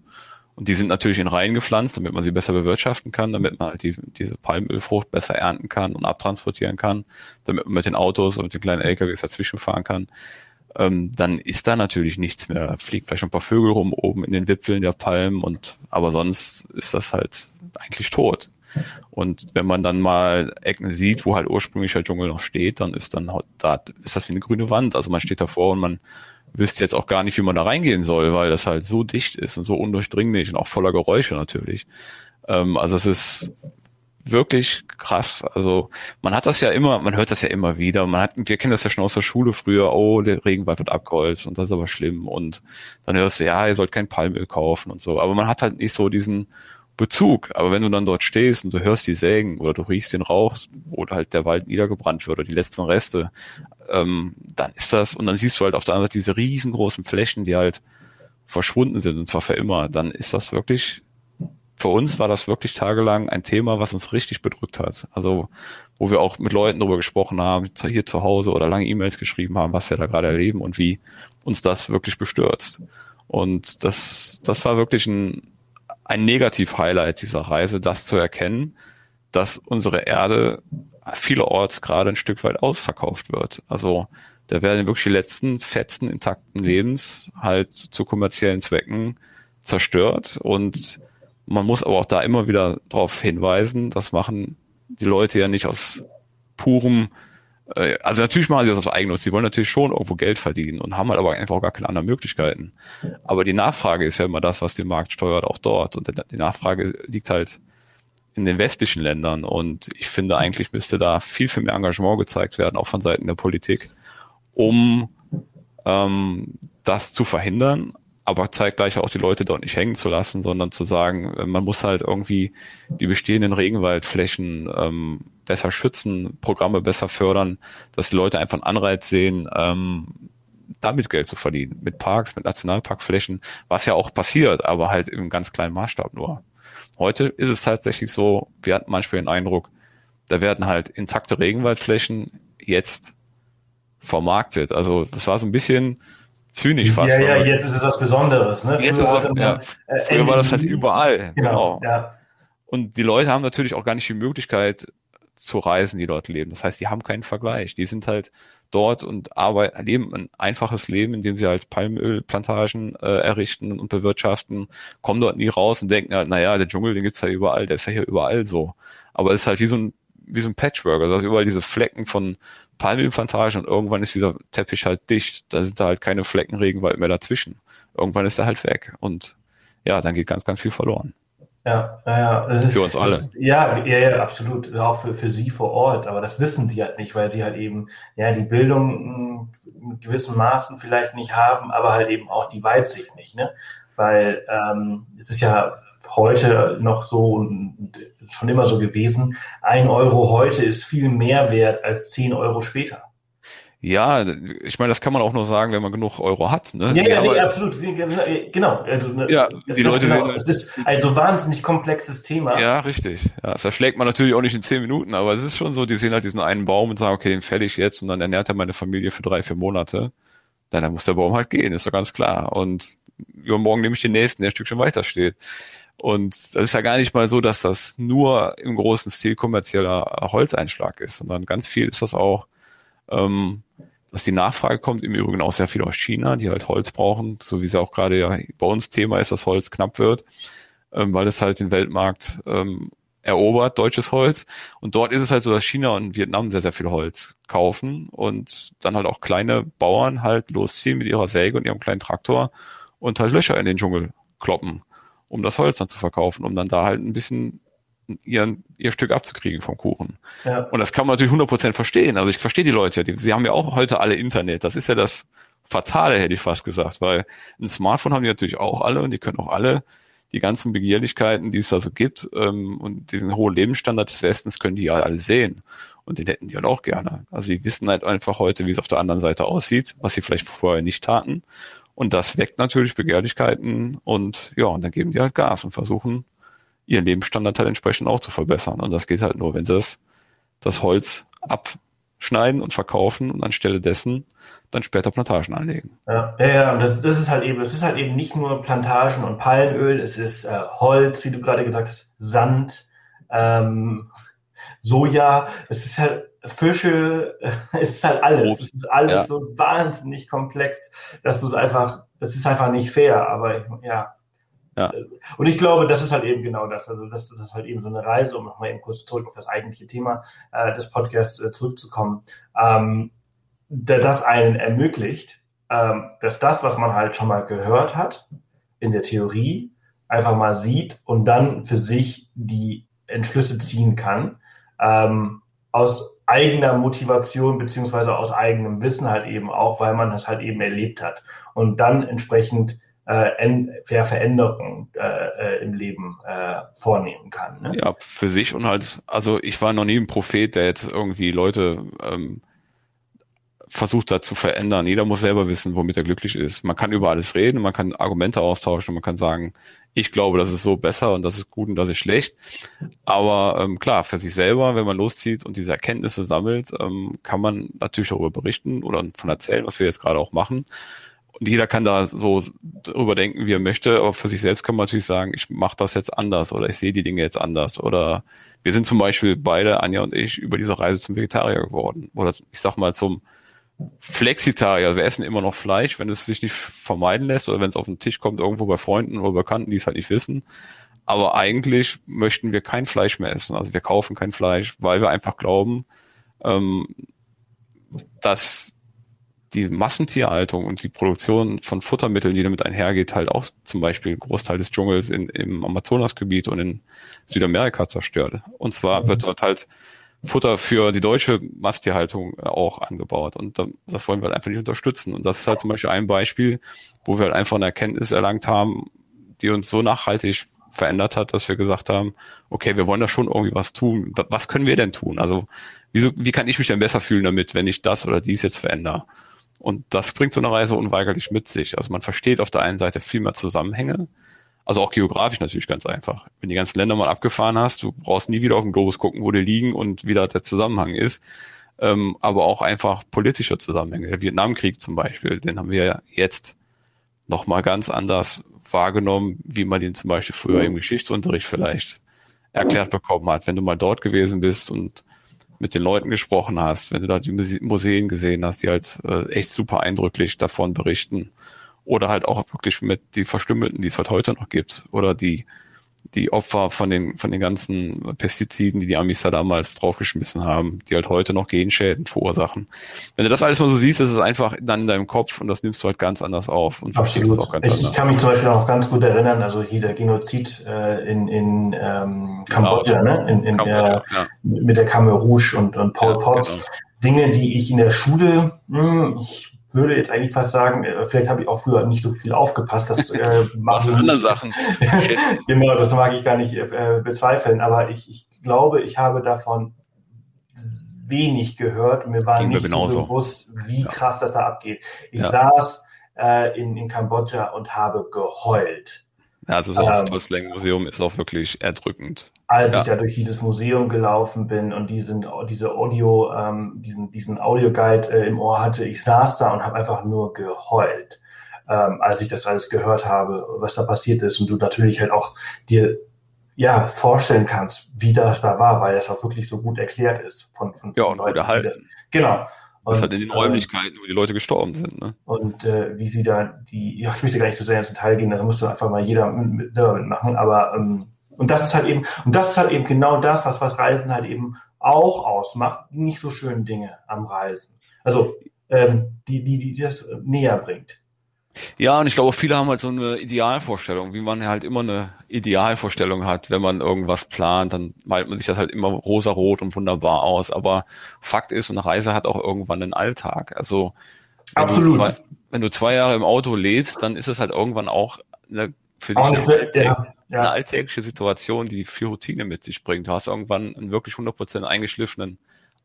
Speaker 3: Und die sind natürlich in Reihen gepflanzt, damit man sie besser bewirtschaften kann, damit man halt die, diese Palmölfrucht besser ernten kann und abtransportieren kann, damit man mit den Autos und mit den kleinen LKWs dazwischen fahren kann. Ähm, dann ist da natürlich nichts mehr. Da fliegt vielleicht ein paar Vögel rum oben in den Wipfeln der Palmen und aber sonst ist das halt eigentlich tot. Und wenn man dann mal Ecken sieht, wo halt ursprünglich der Dschungel noch steht, dann ist dann da ist das wie eine grüne Wand. Also man steht davor und man wüsste jetzt auch gar nicht, wie man da reingehen soll, weil das halt so dicht ist und so undurchdringlich und auch voller Geräusche natürlich. Ähm, also es ist wirklich krass. Also man hat das ja immer, man hört das ja immer wieder. Man hat, wir kennen das ja schon aus der Schule früher, oh, der Regenwald wird abgeholzt und das ist aber schlimm. Und dann hörst du, ja, ihr sollt kein Palmöl kaufen und so. Aber man hat halt nicht so diesen Bezug. Aber wenn du dann dort stehst und du hörst die Sägen oder du riechst den Rauch, wo halt der Wald niedergebrannt wird oder die letzten Reste, ähm, dann ist das, und dann siehst du halt auf der anderen Seite diese riesengroßen Flächen, die halt verschwunden sind, und zwar für immer, dann ist das wirklich für uns war das wirklich tagelang ein Thema, was uns richtig bedrückt hat. Also wo wir auch mit Leuten darüber gesprochen haben, hier zu Hause oder lange E-Mails geschrieben haben, was wir da gerade erleben und wie uns das wirklich bestürzt. Und das, das war wirklich ein, ein Negativ-Highlight dieser Reise, das zu erkennen, dass unsere Erde vielerorts gerade ein Stück weit ausverkauft wird. Also da werden wirklich die letzten Fetzen intakten Lebens halt zu kommerziellen Zwecken zerstört und man muss aber auch da immer wieder darauf hinweisen, das machen die Leute ja nicht aus purem, also natürlich machen sie das aus Eigennutz, sie wollen natürlich schon irgendwo Geld verdienen und haben halt aber einfach auch gar keine anderen Möglichkeiten. Aber die Nachfrage ist ja immer das, was den Markt steuert, auch dort. Und die Nachfrage liegt halt in den westlichen Ländern. Und ich finde, eigentlich müsste da viel, viel mehr Engagement gezeigt werden, auch von Seiten der Politik, um ähm, das zu verhindern, aber zeitgleich auch die Leute dort nicht hängen zu lassen, sondern zu sagen, äh, man muss halt irgendwie die bestehenden Regenwaldflächen ähm, besser schützen, Programme besser fördern, dass die Leute einfach einen Anreiz sehen, ähm, damit Geld zu verdienen, mit Parks, mit Nationalparkflächen, was ja auch passiert, aber halt im ganz kleinen Maßstab nur. Heute ist es tatsächlich so, wir hatten manchmal den Eindruck, da werden halt intakte Regenwaldflächen jetzt vermarktet. Also das war so ein bisschen, zynisch fast.
Speaker 2: Ja, ja, jetzt ist es was Besonderes. Ne?
Speaker 3: Jetzt früher ist es, ja, äh, früher war das halt überall. Genau. genau. Ja. Und die Leute haben natürlich auch gar nicht die Möglichkeit zu reisen, die dort leben. Das heißt, die haben keinen Vergleich. Die sind halt dort und arbeiten, leben ein einfaches Leben, indem sie halt Palmölplantagen äh, errichten und bewirtschaften, kommen dort nie raus und denken halt, naja, der Dschungel, den gibt's ja überall, der ist ja hier überall so. Aber es ist halt wie so ein, wie so ein Patchwork, also überall diese Flecken von Palmölplantage und irgendwann ist dieser Teppich halt dicht. Da sind da halt keine Flecken Regenwald mehr dazwischen. Irgendwann ist er halt weg und ja, dann geht ganz, ganz viel verloren.
Speaker 2: Ja, ja,
Speaker 3: ja. für uns alle.
Speaker 2: Ist, ja, ja, ja, absolut. Auch für, für Sie vor Ort. Aber das wissen Sie halt nicht, weil Sie halt eben ja die Bildung in gewissen Maßen vielleicht nicht haben, aber halt eben auch die Weitsicht nicht. Ne? Weil ähm, es ist ja heute noch so und schon immer so gewesen. Ein Euro heute ist viel mehr wert als zehn Euro später.
Speaker 3: Ja, ich meine, das kann man auch nur sagen, wenn man genug Euro hat. Ne?
Speaker 2: Ja, ja, nee, absolut. Genau. Also,
Speaker 3: ne, ja, die Leute genau.
Speaker 2: sehen. Es ist ein so wahnsinnig komplexes Thema.
Speaker 3: Ja, richtig. Ja, das erschlägt man natürlich auch nicht in zehn Minuten, aber es ist schon so, die sehen halt diesen einen Baum und sagen, okay, den fäll ich jetzt und dann ernährt er meine Familie für drei, vier Monate. Dann, dann muss der Baum halt gehen, ist doch ganz klar. Und übermorgen nehme ich den nächsten, der ein Stückchen weiter steht. Und das ist ja gar nicht mal so, dass das nur im großen Stil kommerzieller Holzeinschlag ist, sondern ganz viel ist das auch, ähm, dass die Nachfrage kommt, im Übrigen auch sehr viel aus China, die halt Holz brauchen, so wie es auch gerade ja bei uns Thema ist, dass Holz knapp wird, ähm, weil es halt den Weltmarkt ähm, erobert, deutsches Holz. Und dort ist es halt so, dass China und Vietnam sehr, sehr viel Holz kaufen und dann halt auch kleine Bauern halt losziehen mit ihrer Säge und ihrem kleinen Traktor und halt Löcher in den Dschungel kloppen um das Holz dann zu verkaufen, um dann da halt ein bisschen ihren, ihr Stück abzukriegen vom Kuchen. Ja. Und das kann man natürlich 100% verstehen. Also ich verstehe die Leute, die, sie haben ja auch heute alle Internet. Das ist ja das Fatale, hätte ich fast gesagt, weil ein Smartphone haben die natürlich auch alle und die können auch alle die ganzen Begehrlichkeiten, die es da so gibt ähm, und diesen hohen Lebensstandard des Westens können die ja alle sehen. Und den hätten die halt auch gerne. Also die wissen halt einfach heute, wie es auf der anderen Seite aussieht, was sie vielleicht vorher nicht taten. Und das weckt natürlich Begehrlichkeiten und ja, und dann geben die halt Gas und versuchen, ihren Lebensstandard halt entsprechend auch zu verbessern. Und das geht halt nur, wenn sie das, das Holz abschneiden und verkaufen und anstelle dessen dann später Plantagen anlegen.
Speaker 2: Ja, ja, und das, das ist halt eben, es ist halt eben nicht nur Plantagen und Palmöl, es ist äh, Holz, wie du gerade gesagt hast, Sand, ähm, Soja, es ist halt Fische, es ist halt alles. Es ist alles ja. so wahnsinnig komplex, dass du es einfach, das ist einfach nicht fair, aber ja. Ja. Und ich glaube, das ist halt eben genau das. Also das, das ist halt eben so eine Reise, um nochmal eben kurz zurück auf das eigentliche Thema äh, des Podcasts äh, zurückzukommen, ähm, der das einen ermöglicht, ähm, dass das, was man halt schon mal gehört hat, in der Theorie, einfach mal sieht und dann für sich die Entschlüsse ziehen kann, ähm, aus eigener Motivation beziehungsweise aus eigenem Wissen halt eben auch, weil man das halt eben erlebt hat und dann entsprechend äh, Veränderungen äh, äh, im Leben äh, vornehmen kann.
Speaker 3: Ne? Ja, für sich und halt, also ich war noch nie ein Prophet, der jetzt irgendwie Leute ähm, versucht hat zu verändern. Jeder muss selber wissen, womit er glücklich ist. Man kann über alles reden, man kann Argumente austauschen man kann sagen, ich glaube, das ist so besser und das ist gut und das ist schlecht. Aber ähm, klar, für sich selber, wenn man loszieht und diese Erkenntnisse sammelt, ähm, kann man natürlich darüber berichten oder von erzählen, was wir jetzt gerade auch machen. Und jeder kann da so drüber denken, wie er möchte, aber für sich selbst kann man natürlich sagen, ich mache das jetzt anders oder ich sehe die Dinge jetzt anders. Oder wir sind zum Beispiel beide, Anja und ich, über diese Reise zum Vegetarier geworden. Oder ich sag mal zum Flexitarier. Wir essen immer noch Fleisch, wenn es sich nicht vermeiden lässt oder wenn es auf den Tisch kommt, irgendwo bei Freunden oder Bekannten, die es halt nicht wissen. Aber eigentlich möchten wir kein Fleisch mehr essen. Also wir kaufen kein Fleisch, weil wir einfach glauben, ähm, dass die Massentierhaltung und die Produktion von Futtermitteln, die damit einhergeht, halt auch zum Beispiel einen Großteil des Dschungels in, im Amazonasgebiet und in Südamerika zerstört. Und zwar wird dort halt Futter für die deutsche Masttierhaltung auch angebaut. Und das wollen wir halt einfach nicht unterstützen. Und das ist halt zum Beispiel ein Beispiel, wo wir halt einfach eine Erkenntnis erlangt haben, die uns so nachhaltig verändert hat, dass wir gesagt haben, okay, wir wollen da schon irgendwie was tun. Was können wir denn tun? Also, wieso, wie kann ich mich denn besser fühlen damit, wenn ich das oder dies jetzt verändere? Und das bringt so eine Reise unweigerlich mit sich. Also man versteht auf der einen Seite viel mehr Zusammenhänge, also auch geografisch natürlich ganz einfach. Wenn die ganzen Länder mal abgefahren hast, du brauchst nie wieder auf den Globus gucken, wo die liegen und wie da der Zusammenhang ist. Ähm, aber auch einfach politische Zusammenhänge. Der Vietnamkrieg zum Beispiel, den haben wir jetzt nochmal ganz anders wahrgenommen, wie man den zum Beispiel früher im Geschichtsunterricht vielleicht erklärt bekommen hat. Wenn du mal dort gewesen bist und mit den Leuten gesprochen hast, wenn du da die Museen gesehen hast, die halt äh, echt super eindrücklich davon berichten. Oder halt auch wirklich mit die Verstümmelten, die es halt heute noch gibt. Oder die die Opfer von den, von den ganzen Pestiziden, die die Amis da damals draufgeschmissen haben, die halt heute noch Genschäden verursachen. Wenn du das alles mal so siehst, ist es einfach dann in deinem Kopf und das nimmst du halt ganz anders auf und
Speaker 2: verstehst es auch ganz ich, anders. Ich kann mich zum Beispiel auch ganz gut erinnern, also hier der Genozid äh, in, in ähm, Kambodscha, genau. ne? in, in Kambodscha, der, ja. mit der Khmer Rouge und, und Paul ja, Potts. Genau. Dinge, die ich in der Schule, mh, hm, ich würde jetzt eigentlich fast sagen, äh, vielleicht habe ich auch früher nicht so viel aufgepasst. Das äh,
Speaker 3: mag ich andere Sachen.
Speaker 2: genau, das mag ich gar nicht äh, bezweifeln. Aber ich, ich glaube, ich habe davon wenig gehört mir war Ging nicht so bewusst, wie ja. krass das da abgeht. Ich ja. saß äh, in, in Kambodscha und habe geheult.
Speaker 3: Ja, also so ähm, das Museum ist auch wirklich erdrückend
Speaker 2: als ja. ich da durch dieses Museum gelaufen bin und diesen, diese Audio, ähm, diesen, diesen Audioguide äh, im Ohr hatte, ich saß da und habe einfach nur geheult, ähm, als ich das alles gehört habe, was da passiert ist und du natürlich halt auch dir ja vorstellen kannst, wie das da war, weil das auch wirklich so gut erklärt ist von, von,
Speaker 3: ja, und Leuten. Erhalten.
Speaker 2: Genau.
Speaker 3: Und, halt in den Räumlichkeiten, wo die Leute gestorben sind. Ne?
Speaker 2: Und äh, wie sie da die, ja, ich möchte gar nicht so sehr ins Detail gehen, da musste einfach mal jeder mit, mit, mitmachen, aber ähm, und das ist halt eben, und das ist halt eben genau das, was, was Reisen halt eben auch ausmacht, nicht so schönen Dinge am Reisen. Also, ähm, die, die, die das näher bringt.
Speaker 3: Ja, und ich glaube, viele haben halt so eine Idealvorstellung, wie man halt immer eine Idealvorstellung hat, wenn man irgendwas plant, dann malt man sich das halt immer rosarot und wunderbar aus. Aber Fakt ist, eine Reise hat auch irgendwann einen Alltag. Also wenn
Speaker 2: Absolut.
Speaker 3: Du zwei, wenn du zwei Jahre im Auto lebst, dann ist es halt irgendwann auch eine, für dich eine, eine, ja ja. eine alltägliche Situation, die viel Routine mit sich bringt. Du hast irgendwann einen wirklich 100% eingeschliffenen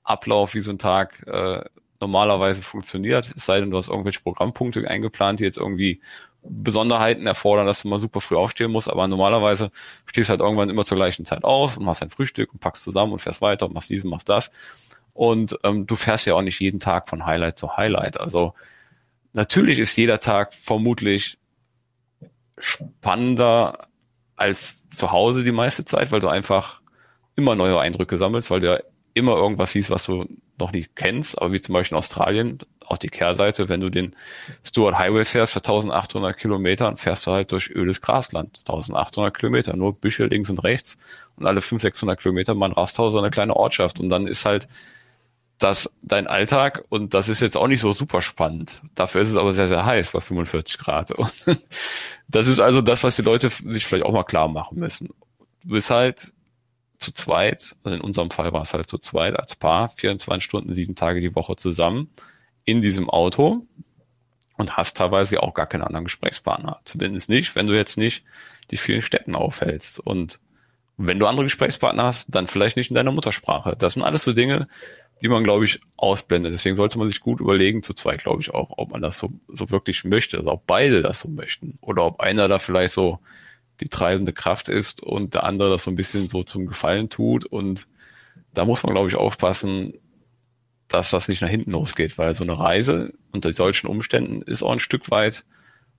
Speaker 3: Ablauf, wie so ein Tag äh, normalerweise funktiert. Es sei denn, du hast irgendwelche Programmpunkte eingeplant, die jetzt irgendwie Besonderheiten erfordern, dass du mal super früh aufstehen musst, aber normalerweise stehst halt irgendwann immer zur gleichen Zeit auf und machst ein Frühstück und packst zusammen und fährst weiter und machst dies und machst das. Und ähm, du fährst ja auch nicht jeden Tag von Highlight zu Highlight. Also natürlich ist jeder Tag vermutlich spannender als zu Hause die meiste Zeit, weil du einfach immer neue Eindrücke sammelst, weil du ja immer irgendwas siehst, was du noch nicht kennst, aber wie zum Beispiel in Australien, auch die Kehrseite, wenn du den Stuart Highway fährst für 1800 Kilometer, fährst du halt durch ödes Grasland, 1800 Kilometer, nur Büsche links und rechts und alle 500, 600 Kilometer mal ein Rasthaus oder eine kleine Ortschaft und dann ist halt das dein Alltag und das ist jetzt auch nicht so super spannend. Dafür ist es aber sehr, sehr heiß bei 45 Grad. Und das ist also das, was die Leute sich vielleicht auch mal klar machen müssen. Du bist halt zu zweit, also in unserem Fall war es halt zu zweit als Paar, 24 Stunden, sieben Tage die Woche zusammen in diesem Auto und hast teilweise auch gar keinen anderen Gesprächspartner. Zumindest nicht, wenn du jetzt nicht die vielen Städten aufhältst. Und wenn du andere Gesprächspartner hast, dann vielleicht nicht in deiner Muttersprache. Das sind alles so Dinge, die man, glaube ich, ausblendet. Deswegen sollte man sich gut überlegen, zu zweit, glaube ich, auch, ob man das so, so wirklich möchte, also ob beide das so möchten. Oder ob einer da vielleicht so die treibende Kraft ist und der andere das so ein bisschen so zum Gefallen tut. Und da muss man, glaube ich, aufpassen, dass das nicht nach hinten losgeht, weil so eine Reise unter solchen Umständen ist auch ein Stück weit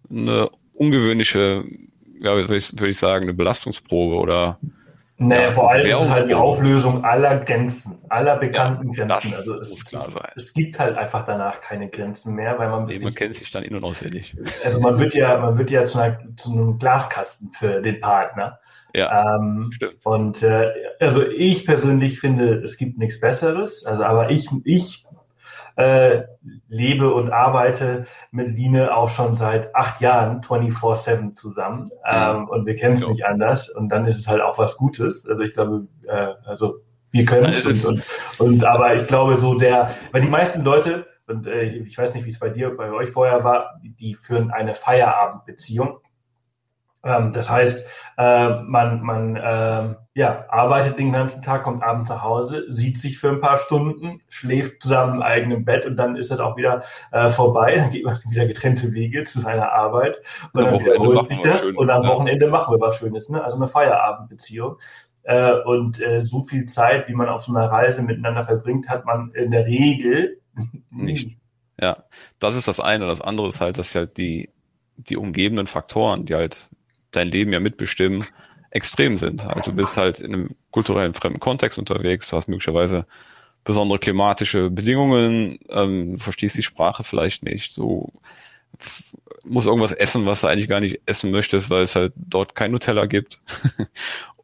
Speaker 3: eine ungewöhnliche, ja, würde ich, sagen, eine Belastungsprobe oder
Speaker 2: Nee, ja, vor allem ist es halt die Auflösung aller Grenzen, aller bekannten ja, Grenzen. Also es, es, es, gibt halt einfach danach keine Grenzen mehr, weil man
Speaker 3: wirklich, man kennt sich dann in- und auswendig.
Speaker 2: Also man wird ja, man wird ja zu, einer, zu einem Glaskasten für den Partner. Ja, ähm, stimmt. Und äh, also ich persönlich finde, es gibt nichts Besseres. Also aber ich, ich äh, lebe und arbeite mit Line auch schon seit acht Jahren 24-7 zusammen. Ähm, und wir kennen es nicht anders. Und dann ist es halt auch was Gutes. Also ich glaube, äh, also wir können es. Und, und, aber ich glaube so der, weil die meisten Leute, und äh, ich weiß nicht, wie es bei dir, bei euch vorher war, die führen eine Feierabendbeziehung. Ähm, das heißt, äh, man, man äh, ja, arbeitet den ganzen Tag, kommt abends nach Hause, sieht sich für ein paar Stunden, schläft zusammen im eigenen Bett und dann ist das auch wieder äh, vorbei. Dann geht man wieder getrennte Wege zu seiner Arbeit und dann wiederholt sich das schön, und am Wochenende machen wir was Schönes. Ne? Also eine Feierabendbeziehung. Äh, und äh, so viel Zeit, wie man auf so einer Reise miteinander verbringt, hat man in der Regel
Speaker 3: nicht. Ja, das ist das eine. Das andere ist halt, dass ja die, die umgebenden Faktoren, die halt dein Leben ja mitbestimmen, extrem sind. Also du bist halt in einem kulturellen fremden Kontext unterwegs, du hast möglicherweise besondere klimatische Bedingungen, ähm, verstehst die Sprache vielleicht nicht, du musst irgendwas essen, was du eigentlich gar nicht essen möchtest, weil es halt dort kein Nutella gibt.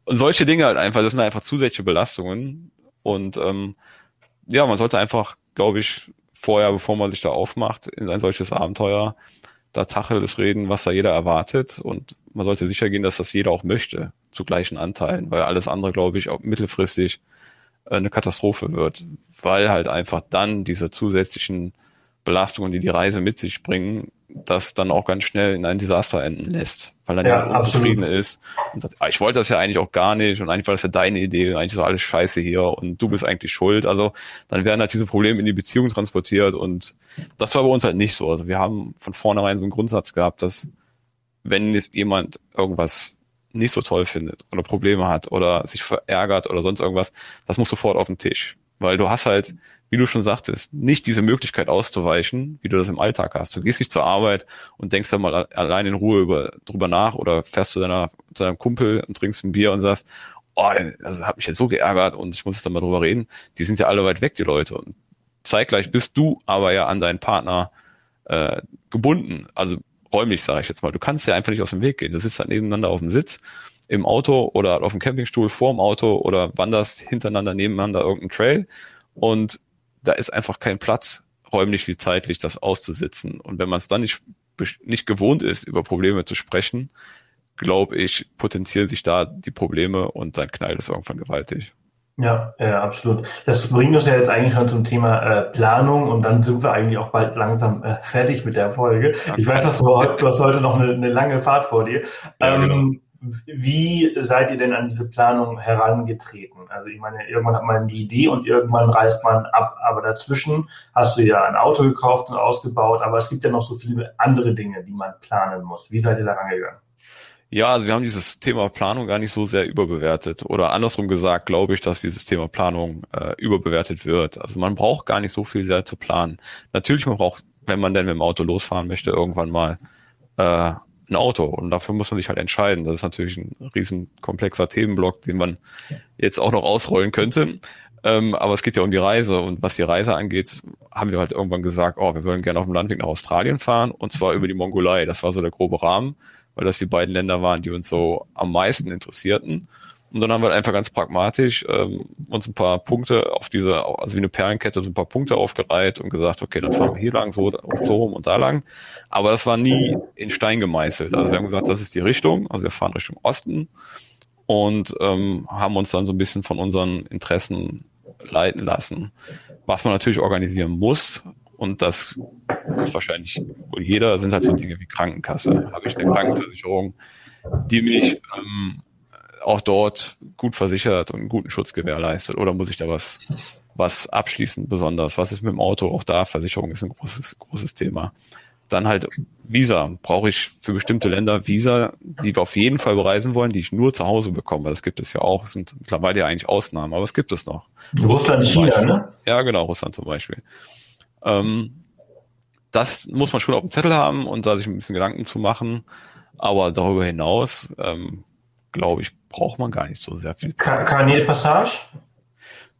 Speaker 3: und solche Dinge halt einfach, das sind einfach zusätzliche Belastungen. Und ähm, ja, man sollte einfach, glaube ich, vorher, bevor man sich da aufmacht in ein solches Abenteuer, da Tacheles reden, was da jeder erwartet. Und man sollte sicher gehen, dass das jeder auch möchte, zu gleichen Anteilen, weil alles andere, glaube ich, auch mittelfristig äh, eine Katastrophe wird, weil halt einfach dann diese zusätzlichen Belastungen, die die Reise mit sich bringen, das dann auch ganz schnell in ein Desaster enden lässt, weil dann ja, jemand unzufrieden ist und sagt, ah, ich wollte das ja eigentlich auch gar nicht und eigentlich war das ja deine Idee und eigentlich ist so alles scheiße hier und du bist eigentlich schuld. Also dann werden halt diese Probleme in die Beziehung transportiert und das war bei uns halt nicht so. Also wir haben von vornherein so einen Grundsatz gehabt, dass wenn jemand irgendwas nicht so toll findet oder Probleme hat oder sich verärgert oder sonst irgendwas, das muss sofort auf den Tisch. Weil du hast halt, wie du schon sagtest, nicht diese Möglichkeit auszuweichen, wie du das im Alltag hast. Du gehst nicht zur Arbeit und denkst dann mal allein in Ruhe über, drüber nach oder fährst zu, deiner, zu deinem Kumpel und trinkst ein Bier und sagst, oh, also hat mich jetzt so geärgert und ich muss jetzt dann mal drüber reden. Die sind ja alle weit weg, die Leute. Und zeitgleich bist du aber ja an deinen Partner äh, gebunden. Also räumlich, sage ich jetzt mal. Du kannst ja einfach nicht aus dem Weg gehen. Du sitzt halt nebeneinander auf dem Sitz im Auto oder auf dem Campingstuhl vorm Auto oder wanderst hintereinander nebeneinander irgendeinen Trail und da ist einfach kein Platz, räumlich wie zeitlich, das auszusitzen. Und wenn man es dann nicht, nicht gewohnt ist, über Probleme zu sprechen, glaube ich, potenzieren sich da die Probleme und dann knallt es irgendwann gewaltig.
Speaker 2: Ja, ja, absolut. Das bringt uns ja jetzt eigentlich schon zum Thema äh, Planung und dann sind wir eigentlich auch bald langsam äh, fertig mit der Folge. Ich weiß, dass du, du hast heute noch eine, eine lange Fahrt vor dir. Ja, genau. ähm, genau. Wie seid ihr denn an diese Planung herangetreten? Also ich meine, irgendwann hat man die Idee und irgendwann reist man ab, aber dazwischen hast du ja ein Auto gekauft und ausgebaut, aber es gibt ja noch so viele andere Dinge, die man planen muss. Wie seid ihr da rangegangen?
Speaker 3: Ja, also wir haben dieses Thema Planung gar nicht so sehr überbewertet. Oder andersrum gesagt, glaube ich, dass dieses Thema Planung äh, überbewertet wird. Also man braucht gar nicht so viel sehr zu planen. Natürlich, man braucht, wenn man denn mit dem Auto losfahren möchte, irgendwann mal äh, ein Auto. Und dafür muss man sich halt entscheiden. Das ist natürlich ein riesen komplexer Themenblock, den man jetzt auch noch ausrollen könnte. Ähm, aber es geht ja um die Reise und was die Reise angeht, haben wir halt irgendwann gesagt, oh, wir würden gerne auf dem Landweg nach Australien fahren und zwar über die Mongolei. Das war so der grobe Rahmen, weil das die beiden Länder waren, die uns so am meisten interessierten. Und dann haben wir einfach ganz pragmatisch ähm, uns ein paar Punkte auf diese, also wie eine Perlenkette, so ein paar Punkte aufgereiht und gesagt, okay, dann fahren wir hier lang, so, so rum und da lang. Aber das war nie in Stein gemeißelt. Also wir haben gesagt, das ist die Richtung, also wir fahren Richtung Osten und ähm, haben uns dann so ein bisschen von unseren Interessen leiten lassen. Was man natürlich organisieren muss, und das ist wahrscheinlich wohl jeder, sind halt so Dinge wie Krankenkasse. Habe ich eine Krankenversicherung, die mich ähm, auch dort gut versichert und einen guten Schutz gewährleistet? Oder muss ich da was, was abschließen besonders? Was ist mit dem Auto? Auch da, Versicherung ist ein großes, großes Thema. Dann halt Visa. Brauche ich für bestimmte Länder Visa, die wir auf jeden Fall bereisen wollen, die ich nur zu Hause bekomme. Das gibt es ja auch. Das sind mittlerweile ja eigentlich Ausnahmen, aber es gibt es noch.
Speaker 2: Russland, China, ne?
Speaker 3: Ja, genau, Russland zum Beispiel. Ähm, das muss man schon auf dem Zettel haben und da sich ein bisschen Gedanken zu machen. Aber darüber hinaus, ähm, glaube ich, braucht man gar nicht so sehr viel.
Speaker 2: Kanäle Passage?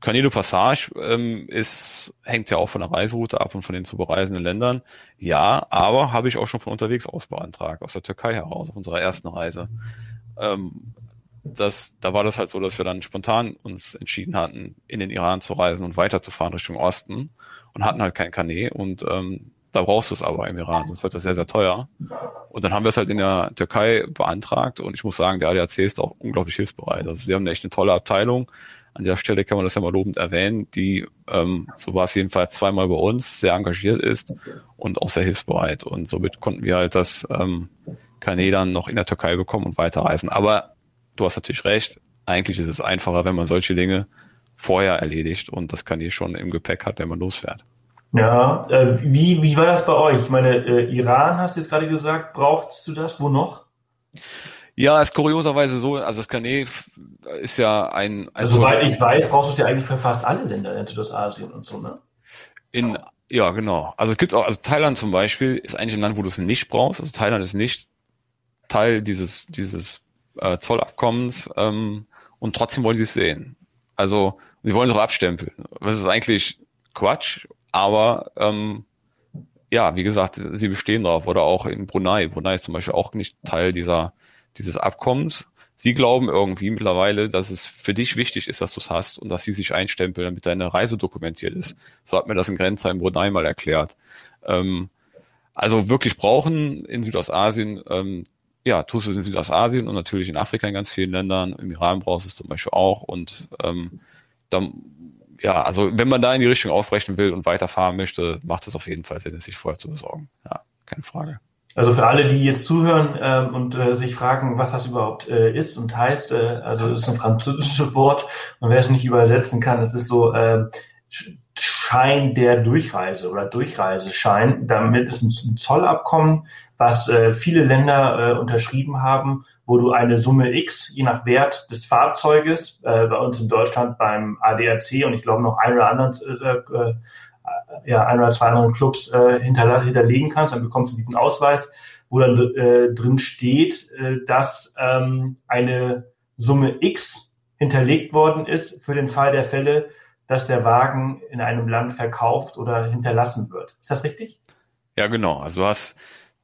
Speaker 3: Canelo Passage ähm, ist, hängt ja auch von der Reiseroute ab und von den zu bereisenden Ländern. Ja, aber habe ich auch schon von unterwegs aus beantragt, aus der Türkei heraus, auf unserer ersten Reise. Ähm, das, da war das halt so, dass wir dann spontan uns entschieden hatten, in den Iran zu reisen und weiterzufahren Richtung Osten und hatten halt kein Kanä und ähm, da brauchst du es aber im Iran, sonst wird das sehr, sehr teuer. Und dann haben wir es halt in der Türkei beantragt und ich muss sagen, der ADAC ist auch unglaublich hilfsbereit. Also sie haben echt eine tolle Abteilung. An der Stelle kann man das ja mal lobend erwähnen, die, ähm, so war es jedenfalls zweimal bei uns, sehr engagiert ist und auch sehr hilfsbereit. Und somit konnten wir halt das ähm, Kanä dann noch in der Türkei bekommen und weiterreisen. Aber du hast natürlich recht, eigentlich ist es einfacher, wenn man solche Dinge vorher erledigt und das Kanä schon im Gepäck hat, wenn man losfährt.
Speaker 2: Ja, äh, wie, wie war das bei euch? Ich meine, äh, Iran hast du jetzt gerade gesagt, brauchst du das? Wo noch?
Speaker 3: Ja, ist kurioserweise so, also das Kanä ist ja ein... ein
Speaker 2: also soweit ich weiß, brauchst du es ja eigentlich für fast alle Länder in Südostasien und so, ne?
Speaker 3: In, ja, genau. Also es gibt auch, also Thailand zum Beispiel ist eigentlich ein Land, wo du es nicht brauchst. Also Thailand ist nicht Teil dieses, dieses äh, Zollabkommens ähm, und trotzdem wollen sie es sehen. Also sie wollen es auch abstempeln. Das ist eigentlich Quatsch aber ähm, ja, wie gesagt, sie bestehen drauf. Oder auch in Brunei. Brunei ist zum Beispiel auch nicht Teil dieser, dieses Abkommens. Sie glauben irgendwie mittlerweile, dass es für dich wichtig ist, dass du es hast und dass sie sich einstempeln, damit deine Reise dokumentiert ist. So hat mir das in Grenzer in Brunei mal erklärt. Ähm, also wirklich brauchen in Südostasien, ähm, ja, tust du es in Südostasien und natürlich in Afrika in ganz vielen Ländern. Im Iran brauchst du es zum Beispiel auch und ähm, dann ja, also wenn man da in die Richtung aufbrechen will und weiterfahren möchte, macht es auf jeden Fall Sinn, sich vorher zu besorgen. Ja, keine Frage.
Speaker 2: Also für alle, die jetzt zuhören ähm, und äh, sich fragen, was das überhaupt äh, ist und heißt, äh, also es ist ein französisches Wort und wer es nicht übersetzen kann, das ist so äh, Schein der Durchreise oder Durchreiseschein. Damit ist ein Zollabkommen, was äh, viele Länder äh, unterschrieben haben, wo du eine Summe X, je nach Wert des Fahrzeuges, äh, bei uns in Deutschland beim ADAC und ich glaube noch ein oder anderen, äh, äh, ja, ein oder zwei anderen Clubs äh, hinterle hinterlegen kannst, dann bekommst du diesen Ausweis, wo dann drin steht, dass ähm, eine Summe X hinterlegt worden ist für den Fall der Fälle, dass der Wagen in einem Land verkauft oder hinterlassen wird. Ist das richtig?
Speaker 3: Ja, genau. Also du hast,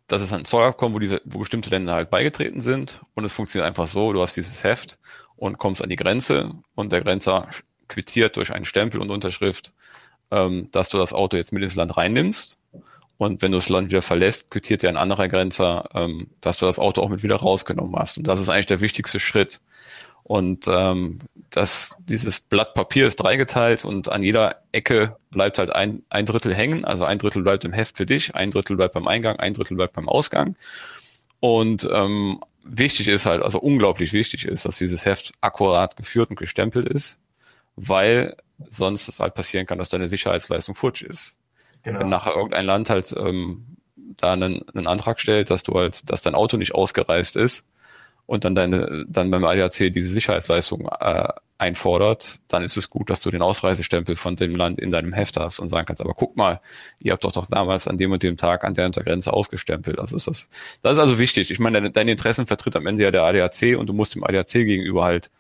Speaker 3: das ist ein Zollabkommen, wo diese, wo bestimmte Länder halt beigetreten sind und es funktioniert einfach so, du hast dieses Heft und kommst an die Grenze und der Grenzer quittiert durch einen Stempel und Unterschrift, ähm, dass du das Auto jetzt mit ins Land reinnimmst. Und wenn du das Land wieder verlässt, quittiert dir ein anderer Grenzer, ähm, dass du das Auto auch mit wieder rausgenommen hast. Und das ist eigentlich der wichtigste Schritt. Und ähm, das, dieses Blatt Papier ist dreigeteilt und an jeder Ecke bleibt halt ein, ein Drittel hängen. Also ein Drittel bleibt im Heft für dich, ein Drittel bleibt beim Eingang, ein Drittel bleibt beim Ausgang. Und ähm, wichtig ist halt, also unglaublich wichtig ist, dass dieses Heft akkurat geführt und gestempelt ist, weil sonst es halt passieren kann, dass deine Sicherheitsleistung futsch ist. Genau. Wenn nachher irgendein Land halt ähm, da einen, einen Antrag stellt, dass du halt, dass dein Auto nicht ausgereist ist, und dann deine, dann beim ADAC diese Sicherheitsleistung äh, einfordert, dann ist es gut, dass du den Ausreisestempel von dem Land in deinem Heft hast und sagen kannst, aber guck mal, ihr habt doch doch damals an dem und dem Tag an der und der Grenze ausgestempelt. Also ist das, das ist also wichtig. Ich meine, deine, deine Interessen vertritt am Ende ja der ADAC und du musst dem ADAC gegenüber halt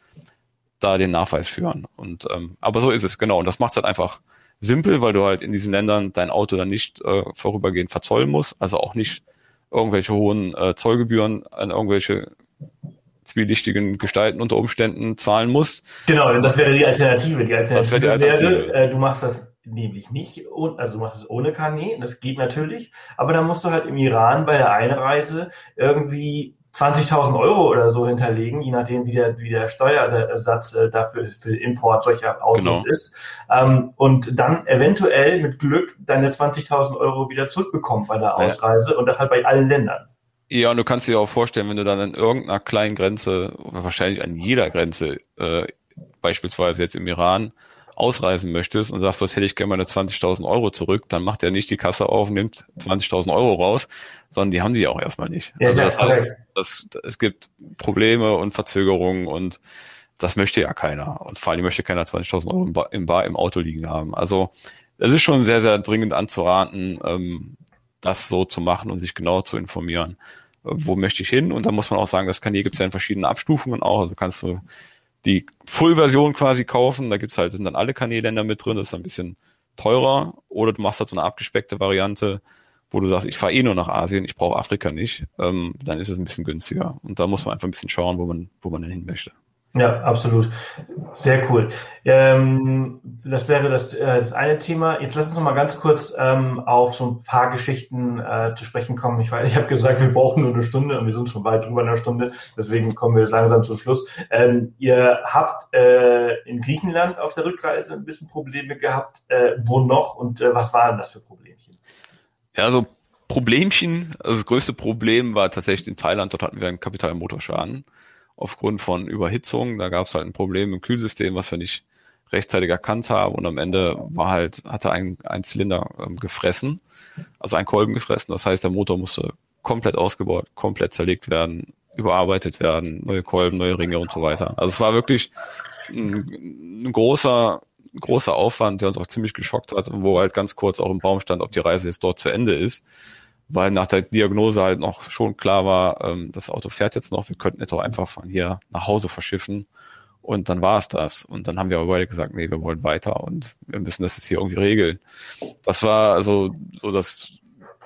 Speaker 3: da den Nachweis führen. Und ähm, aber so ist es, genau. Und das macht es halt einfach simpel, weil du halt in diesen Ländern dein Auto dann nicht äh, vorübergehend verzollen musst, also auch nicht irgendwelche hohen äh, Zollgebühren an irgendwelche zwielichtigen Gestalten unter Umständen zahlen musst.
Speaker 2: Genau, das wäre die Alternative. Die Alternative,
Speaker 3: das wäre, die Alternative.
Speaker 2: wäre äh, du machst das nämlich nicht, also du machst es ohne Kanä, das geht natürlich, aber dann musst du halt im Iran bei der Einreise irgendwie 20.000 Euro oder so hinterlegen, je nachdem, wie der, wie der Steuersatz äh, dafür für Import solcher Autos genau. ist. Ähm, und dann eventuell mit Glück deine 20.000 Euro wieder zurückbekommen bei der Ausreise ja. und das halt bei allen Ländern.
Speaker 3: Ja, und du kannst dir auch vorstellen, wenn du dann an irgendeiner kleinen Grenze, wahrscheinlich an jeder Grenze, äh, beispielsweise jetzt im Iran, ausreisen möchtest und sagst, was hätte ich gerne meine 20.000 Euro zurück, dann macht er nicht die Kasse auf, nimmt 20.000 Euro raus, sondern die haben die auch erstmal nicht. Ja, also das heißt, das, es gibt Probleme und Verzögerungen und das möchte ja keiner. Und vor allem möchte keiner 20.000 Euro im Bar, im Bar im Auto liegen haben. Also es ist schon sehr, sehr dringend anzuraten, ähm, das so zu machen und sich genau zu informieren. Wo möchte ich hin? Und da muss man auch sagen, das kann hier gibt es ja in verschiedenen Abstufungen auch. Also kannst du die Full-Version quasi kaufen. Da gibt's halt sind dann alle Kanäländer mit drin. Das ist ein bisschen teurer. Oder du machst halt so eine abgespeckte Variante, wo du sagst, ich fahre eh nur nach Asien, ich brauche Afrika nicht. Ähm, dann ist es ein bisschen günstiger. Und da muss man einfach ein bisschen schauen, wo man, wo man denn hin möchte.
Speaker 2: Ja, absolut. Sehr cool. Ähm, das wäre das, äh, das eine Thema. Jetzt lass uns noch mal ganz kurz ähm, auf so ein paar Geschichten äh, zu sprechen kommen. Ich, ich habe gesagt, wir brauchen nur eine Stunde und wir sind schon weit über einer Stunde. Deswegen kommen wir jetzt langsam zum Schluss. Ähm, ihr habt äh, in Griechenland auf der Rückreise ein bisschen Probleme gehabt. Äh, wo noch und äh, was waren das für Problemchen?
Speaker 3: Ja, also Problemchen, also das größte Problem war tatsächlich in Thailand. Dort hatten wir einen kapitalen Motorschaden aufgrund von Überhitzung. Da gab es halt ein Problem im Kühlsystem, was wir nicht rechtzeitig erkannt haben und am Ende war halt, hatte ein, ein Zylinder ähm, gefressen, also ein Kolben gefressen. Das heißt, der Motor musste komplett ausgebaut, komplett zerlegt werden, überarbeitet werden, neue Kolben, neue Ringe und so weiter. Also es war wirklich ein, ein großer, großer Aufwand, der uns auch ziemlich geschockt hat und wo halt ganz kurz auch im Baum stand, ob die Reise jetzt dort zu Ende ist weil nach der Diagnose halt noch schon klar war, ähm, das Auto fährt jetzt noch, wir könnten jetzt auch einfach von hier nach Hause verschiffen. Und dann war es das. Und dann haben wir aber beide gesagt, nee, wir wollen weiter und wir müssen das jetzt hier irgendwie regeln. Das war also so das,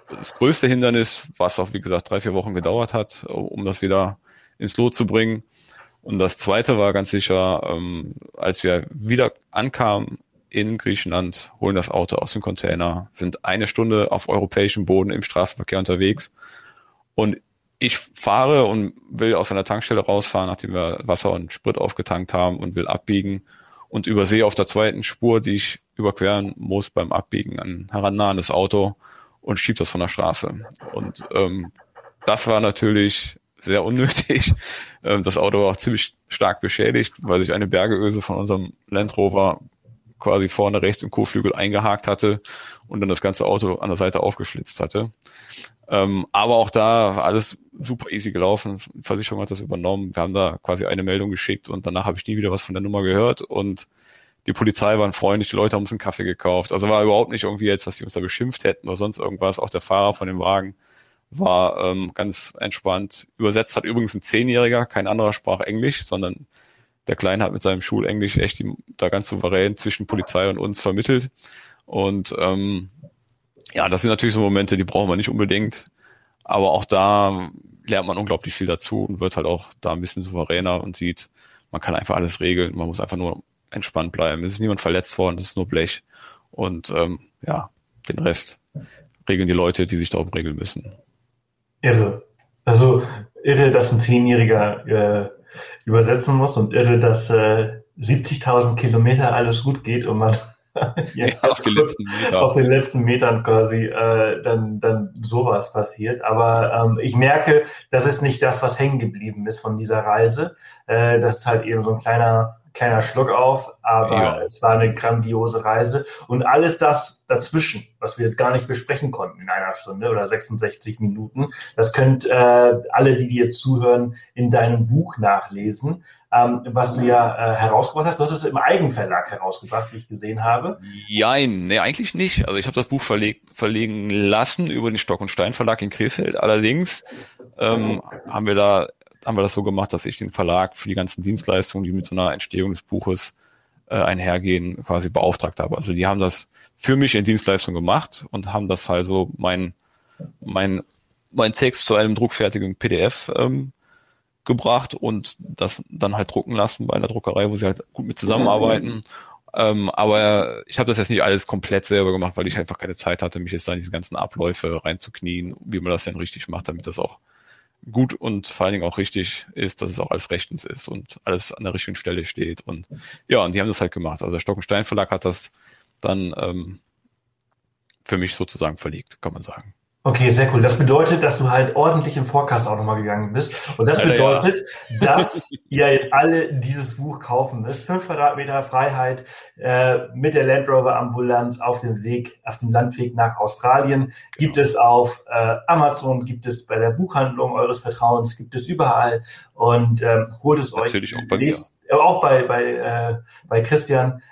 Speaker 3: das größte Hindernis, was auch, wie gesagt, drei, vier Wochen gedauert hat, um das wieder ins Lot zu bringen. Und das zweite war ganz sicher, ähm, als wir wieder ankamen in Griechenland, holen das Auto aus dem Container, sind eine Stunde auf europäischem Boden im Straßenverkehr unterwegs und ich fahre und will aus einer Tankstelle rausfahren, nachdem wir Wasser und Sprit aufgetankt haben und will abbiegen und übersehe auf der zweiten Spur, die ich überqueren muss beim Abbiegen, ein herannahendes Auto und schiebe das von der Straße. Und ähm, das war natürlich sehr unnötig. Ähm, das Auto war auch ziemlich stark beschädigt, weil sich eine Bergeöse von unserem Land Rover quasi vorne rechts im Kotflügel eingehakt hatte und dann das ganze Auto an der Seite aufgeschlitzt hatte. Ähm, aber auch da alles super easy gelaufen. Die Versicherung hat das übernommen. Wir haben da quasi eine Meldung geschickt und danach habe ich nie wieder was von der Nummer gehört und die Polizei waren freundlich, die Leute haben uns einen Kaffee gekauft. Also war überhaupt nicht irgendwie jetzt, dass die uns da beschimpft hätten oder sonst irgendwas. Auch der Fahrer von dem Wagen war ähm, ganz entspannt. Übersetzt hat übrigens ein Zehnjähriger, kein anderer sprach Englisch, sondern der Kleine hat mit seinem Schulenglisch echt die, da ganz souverän zwischen Polizei und uns vermittelt. Und ähm, ja, das sind natürlich so Momente, die brauchen wir nicht unbedingt. Aber auch da lernt man unglaublich viel dazu und wird halt auch da ein bisschen souveräner und sieht, man kann einfach alles regeln. Man muss einfach nur entspannt bleiben. Es ist niemand verletzt worden, es ist nur Blech. Und ähm, ja, den Rest regeln die Leute, die sich darum regeln müssen.
Speaker 2: Irre. Also irre, dass ein Zehnjähriger äh, übersetzen muss und irre, dass äh, 70.000 Kilometer alles gut geht und man ja, auf, den letzten Meter. auf den letzten Metern quasi äh, dann, dann sowas passiert. Aber ähm, ich merke, das ist nicht das, was hängen geblieben ist von dieser Reise. Äh, das ist halt eben so ein kleiner kleiner Schluck auf, aber ja. es war eine grandiose Reise. Und alles das dazwischen, was wir jetzt gar nicht besprechen konnten in einer Stunde oder 66 Minuten, das könnt äh, alle, die, die jetzt zuhören, in deinem Buch nachlesen, ähm, was du ja äh, herausgebracht hast. Du hast es im Eigenverlag herausgebracht, wie ich gesehen habe.
Speaker 3: Nein, nee, eigentlich nicht. Also ich habe das Buch verleg verlegen lassen über den Stock und Stein Verlag in Krefeld. Allerdings ähm, haben wir da haben wir das so gemacht, dass ich den Verlag für die ganzen Dienstleistungen, die mit so einer Entstehung des Buches äh, einhergehen, quasi beauftragt habe. Also die haben das für mich in Dienstleistung gemacht und haben das halt so mein, mein, mein Text zu einem druckfertigen PDF ähm, gebracht und das dann halt drucken lassen bei einer Druckerei, wo sie halt gut mit zusammenarbeiten. Ähm, aber ich habe das jetzt nicht alles komplett selber gemacht, weil ich einfach keine Zeit hatte, mich jetzt da in diese ganzen Abläufe reinzuknien, wie man das denn richtig macht, damit das auch gut und vor allen Dingen auch richtig ist, dass es auch alles rechtens ist und alles an der richtigen Stelle steht. Und ja, und die haben das halt gemacht. Also der Stockenstein Verlag hat das dann ähm, für mich sozusagen verlegt, kann man sagen.
Speaker 2: Okay, sehr cool. Das bedeutet, dass du halt ordentlich im Vorkast auch nochmal gegangen bist. Und das bedeutet, ja. dass ihr jetzt alle dieses Buch kaufen müsst. Fünf Quadratmeter Freiheit äh, mit der Land Rover ambulant auf dem Weg, auf dem Landweg nach Australien. Gibt genau. es auf äh, Amazon, gibt es bei der Buchhandlung eures Vertrauens, gibt es überall. Und ähm, holt es
Speaker 3: Natürlich
Speaker 2: euch.
Speaker 3: Auch bei, lest,
Speaker 2: mir. auch bei, bei, äh, bei Christian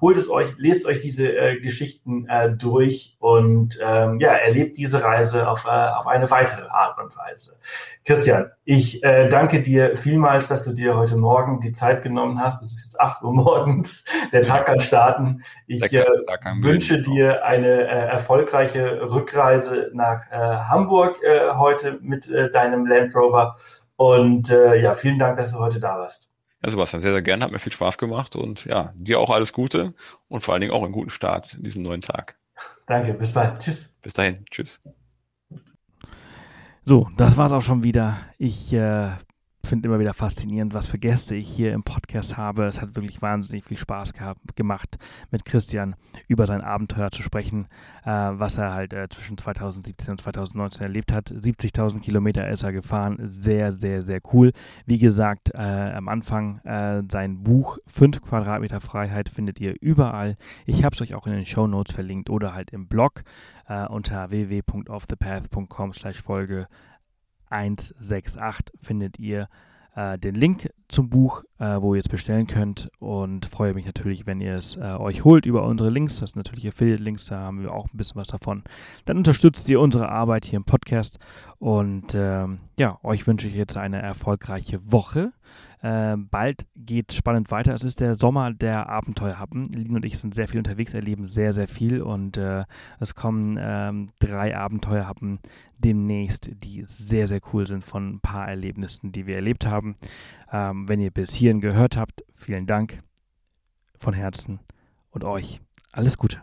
Speaker 2: holt es euch, lest euch diese äh, Geschichten äh, durch und ähm, ja, erlebt diese Reise auf, äh, auf eine weitere Art und Weise. Christian, ich äh, danke dir vielmals, dass du dir heute Morgen die Zeit genommen hast. Es ist jetzt 8 Uhr morgens, der Tag kann starten. Ich äh, wünsche dir eine äh, erfolgreiche Rückreise nach äh, Hamburg äh, heute mit äh, deinem Land Rover. Und äh, ja, vielen Dank, dass du heute da warst.
Speaker 3: Ja, Sebastian, sehr, sehr gerne, hat mir viel Spaß gemacht und ja, dir auch alles Gute und vor allen Dingen auch einen guten Start in diesem neuen Tag.
Speaker 2: Danke, bis bald. Tschüss.
Speaker 3: Bis dahin, tschüss.
Speaker 1: So, das war's auch schon wieder. Ich äh, finde immer wieder faszinierend, was für Gäste ich hier im Podcast habe. Es hat wirklich wahnsinnig viel Spaß gehabt, gemacht, mit Christian über sein Abenteuer zu sprechen, äh, was er halt äh, zwischen 2017 und 2019 erlebt hat. 70.000 Kilometer ist er gefahren. Sehr, sehr, sehr cool. Wie gesagt, äh, am Anfang äh, sein Buch 5 Quadratmeter Freiheit findet ihr überall. Ich habe es euch auch in den Show Notes verlinkt oder halt im Blog äh, unter www.offthepath.com slash Folge 168 findet ihr äh, den Link zum Buch, äh, wo ihr es bestellen könnt und freue mich natürlich, wenn ihr es äh, euch holt über unsere Links. Das sind natürlich Affiliate-Links, da haben wir auch ein bisschen was davon. Dann unterstützt ihr unsere Arbeit hier im Podcast und ähm, ja, euch wünsche ich jetzt eine erfolgreiche Woche. Äh, bald geht spannend weiter. Es ist der Sommer der Abenteuerhappen. Lin und ich sind sehr viel unterwegs, erleben sehr, sehr viel und äh, es kommen ähm, drei Abenteuerhappen demnächst, die sehr, sehr cool sind von ein paar Erlebnissen, die wir erlebt haben. Ähm, wenn ihr bis hierhin gehört habt, vielen Dank von Herzen und euch alles Gute.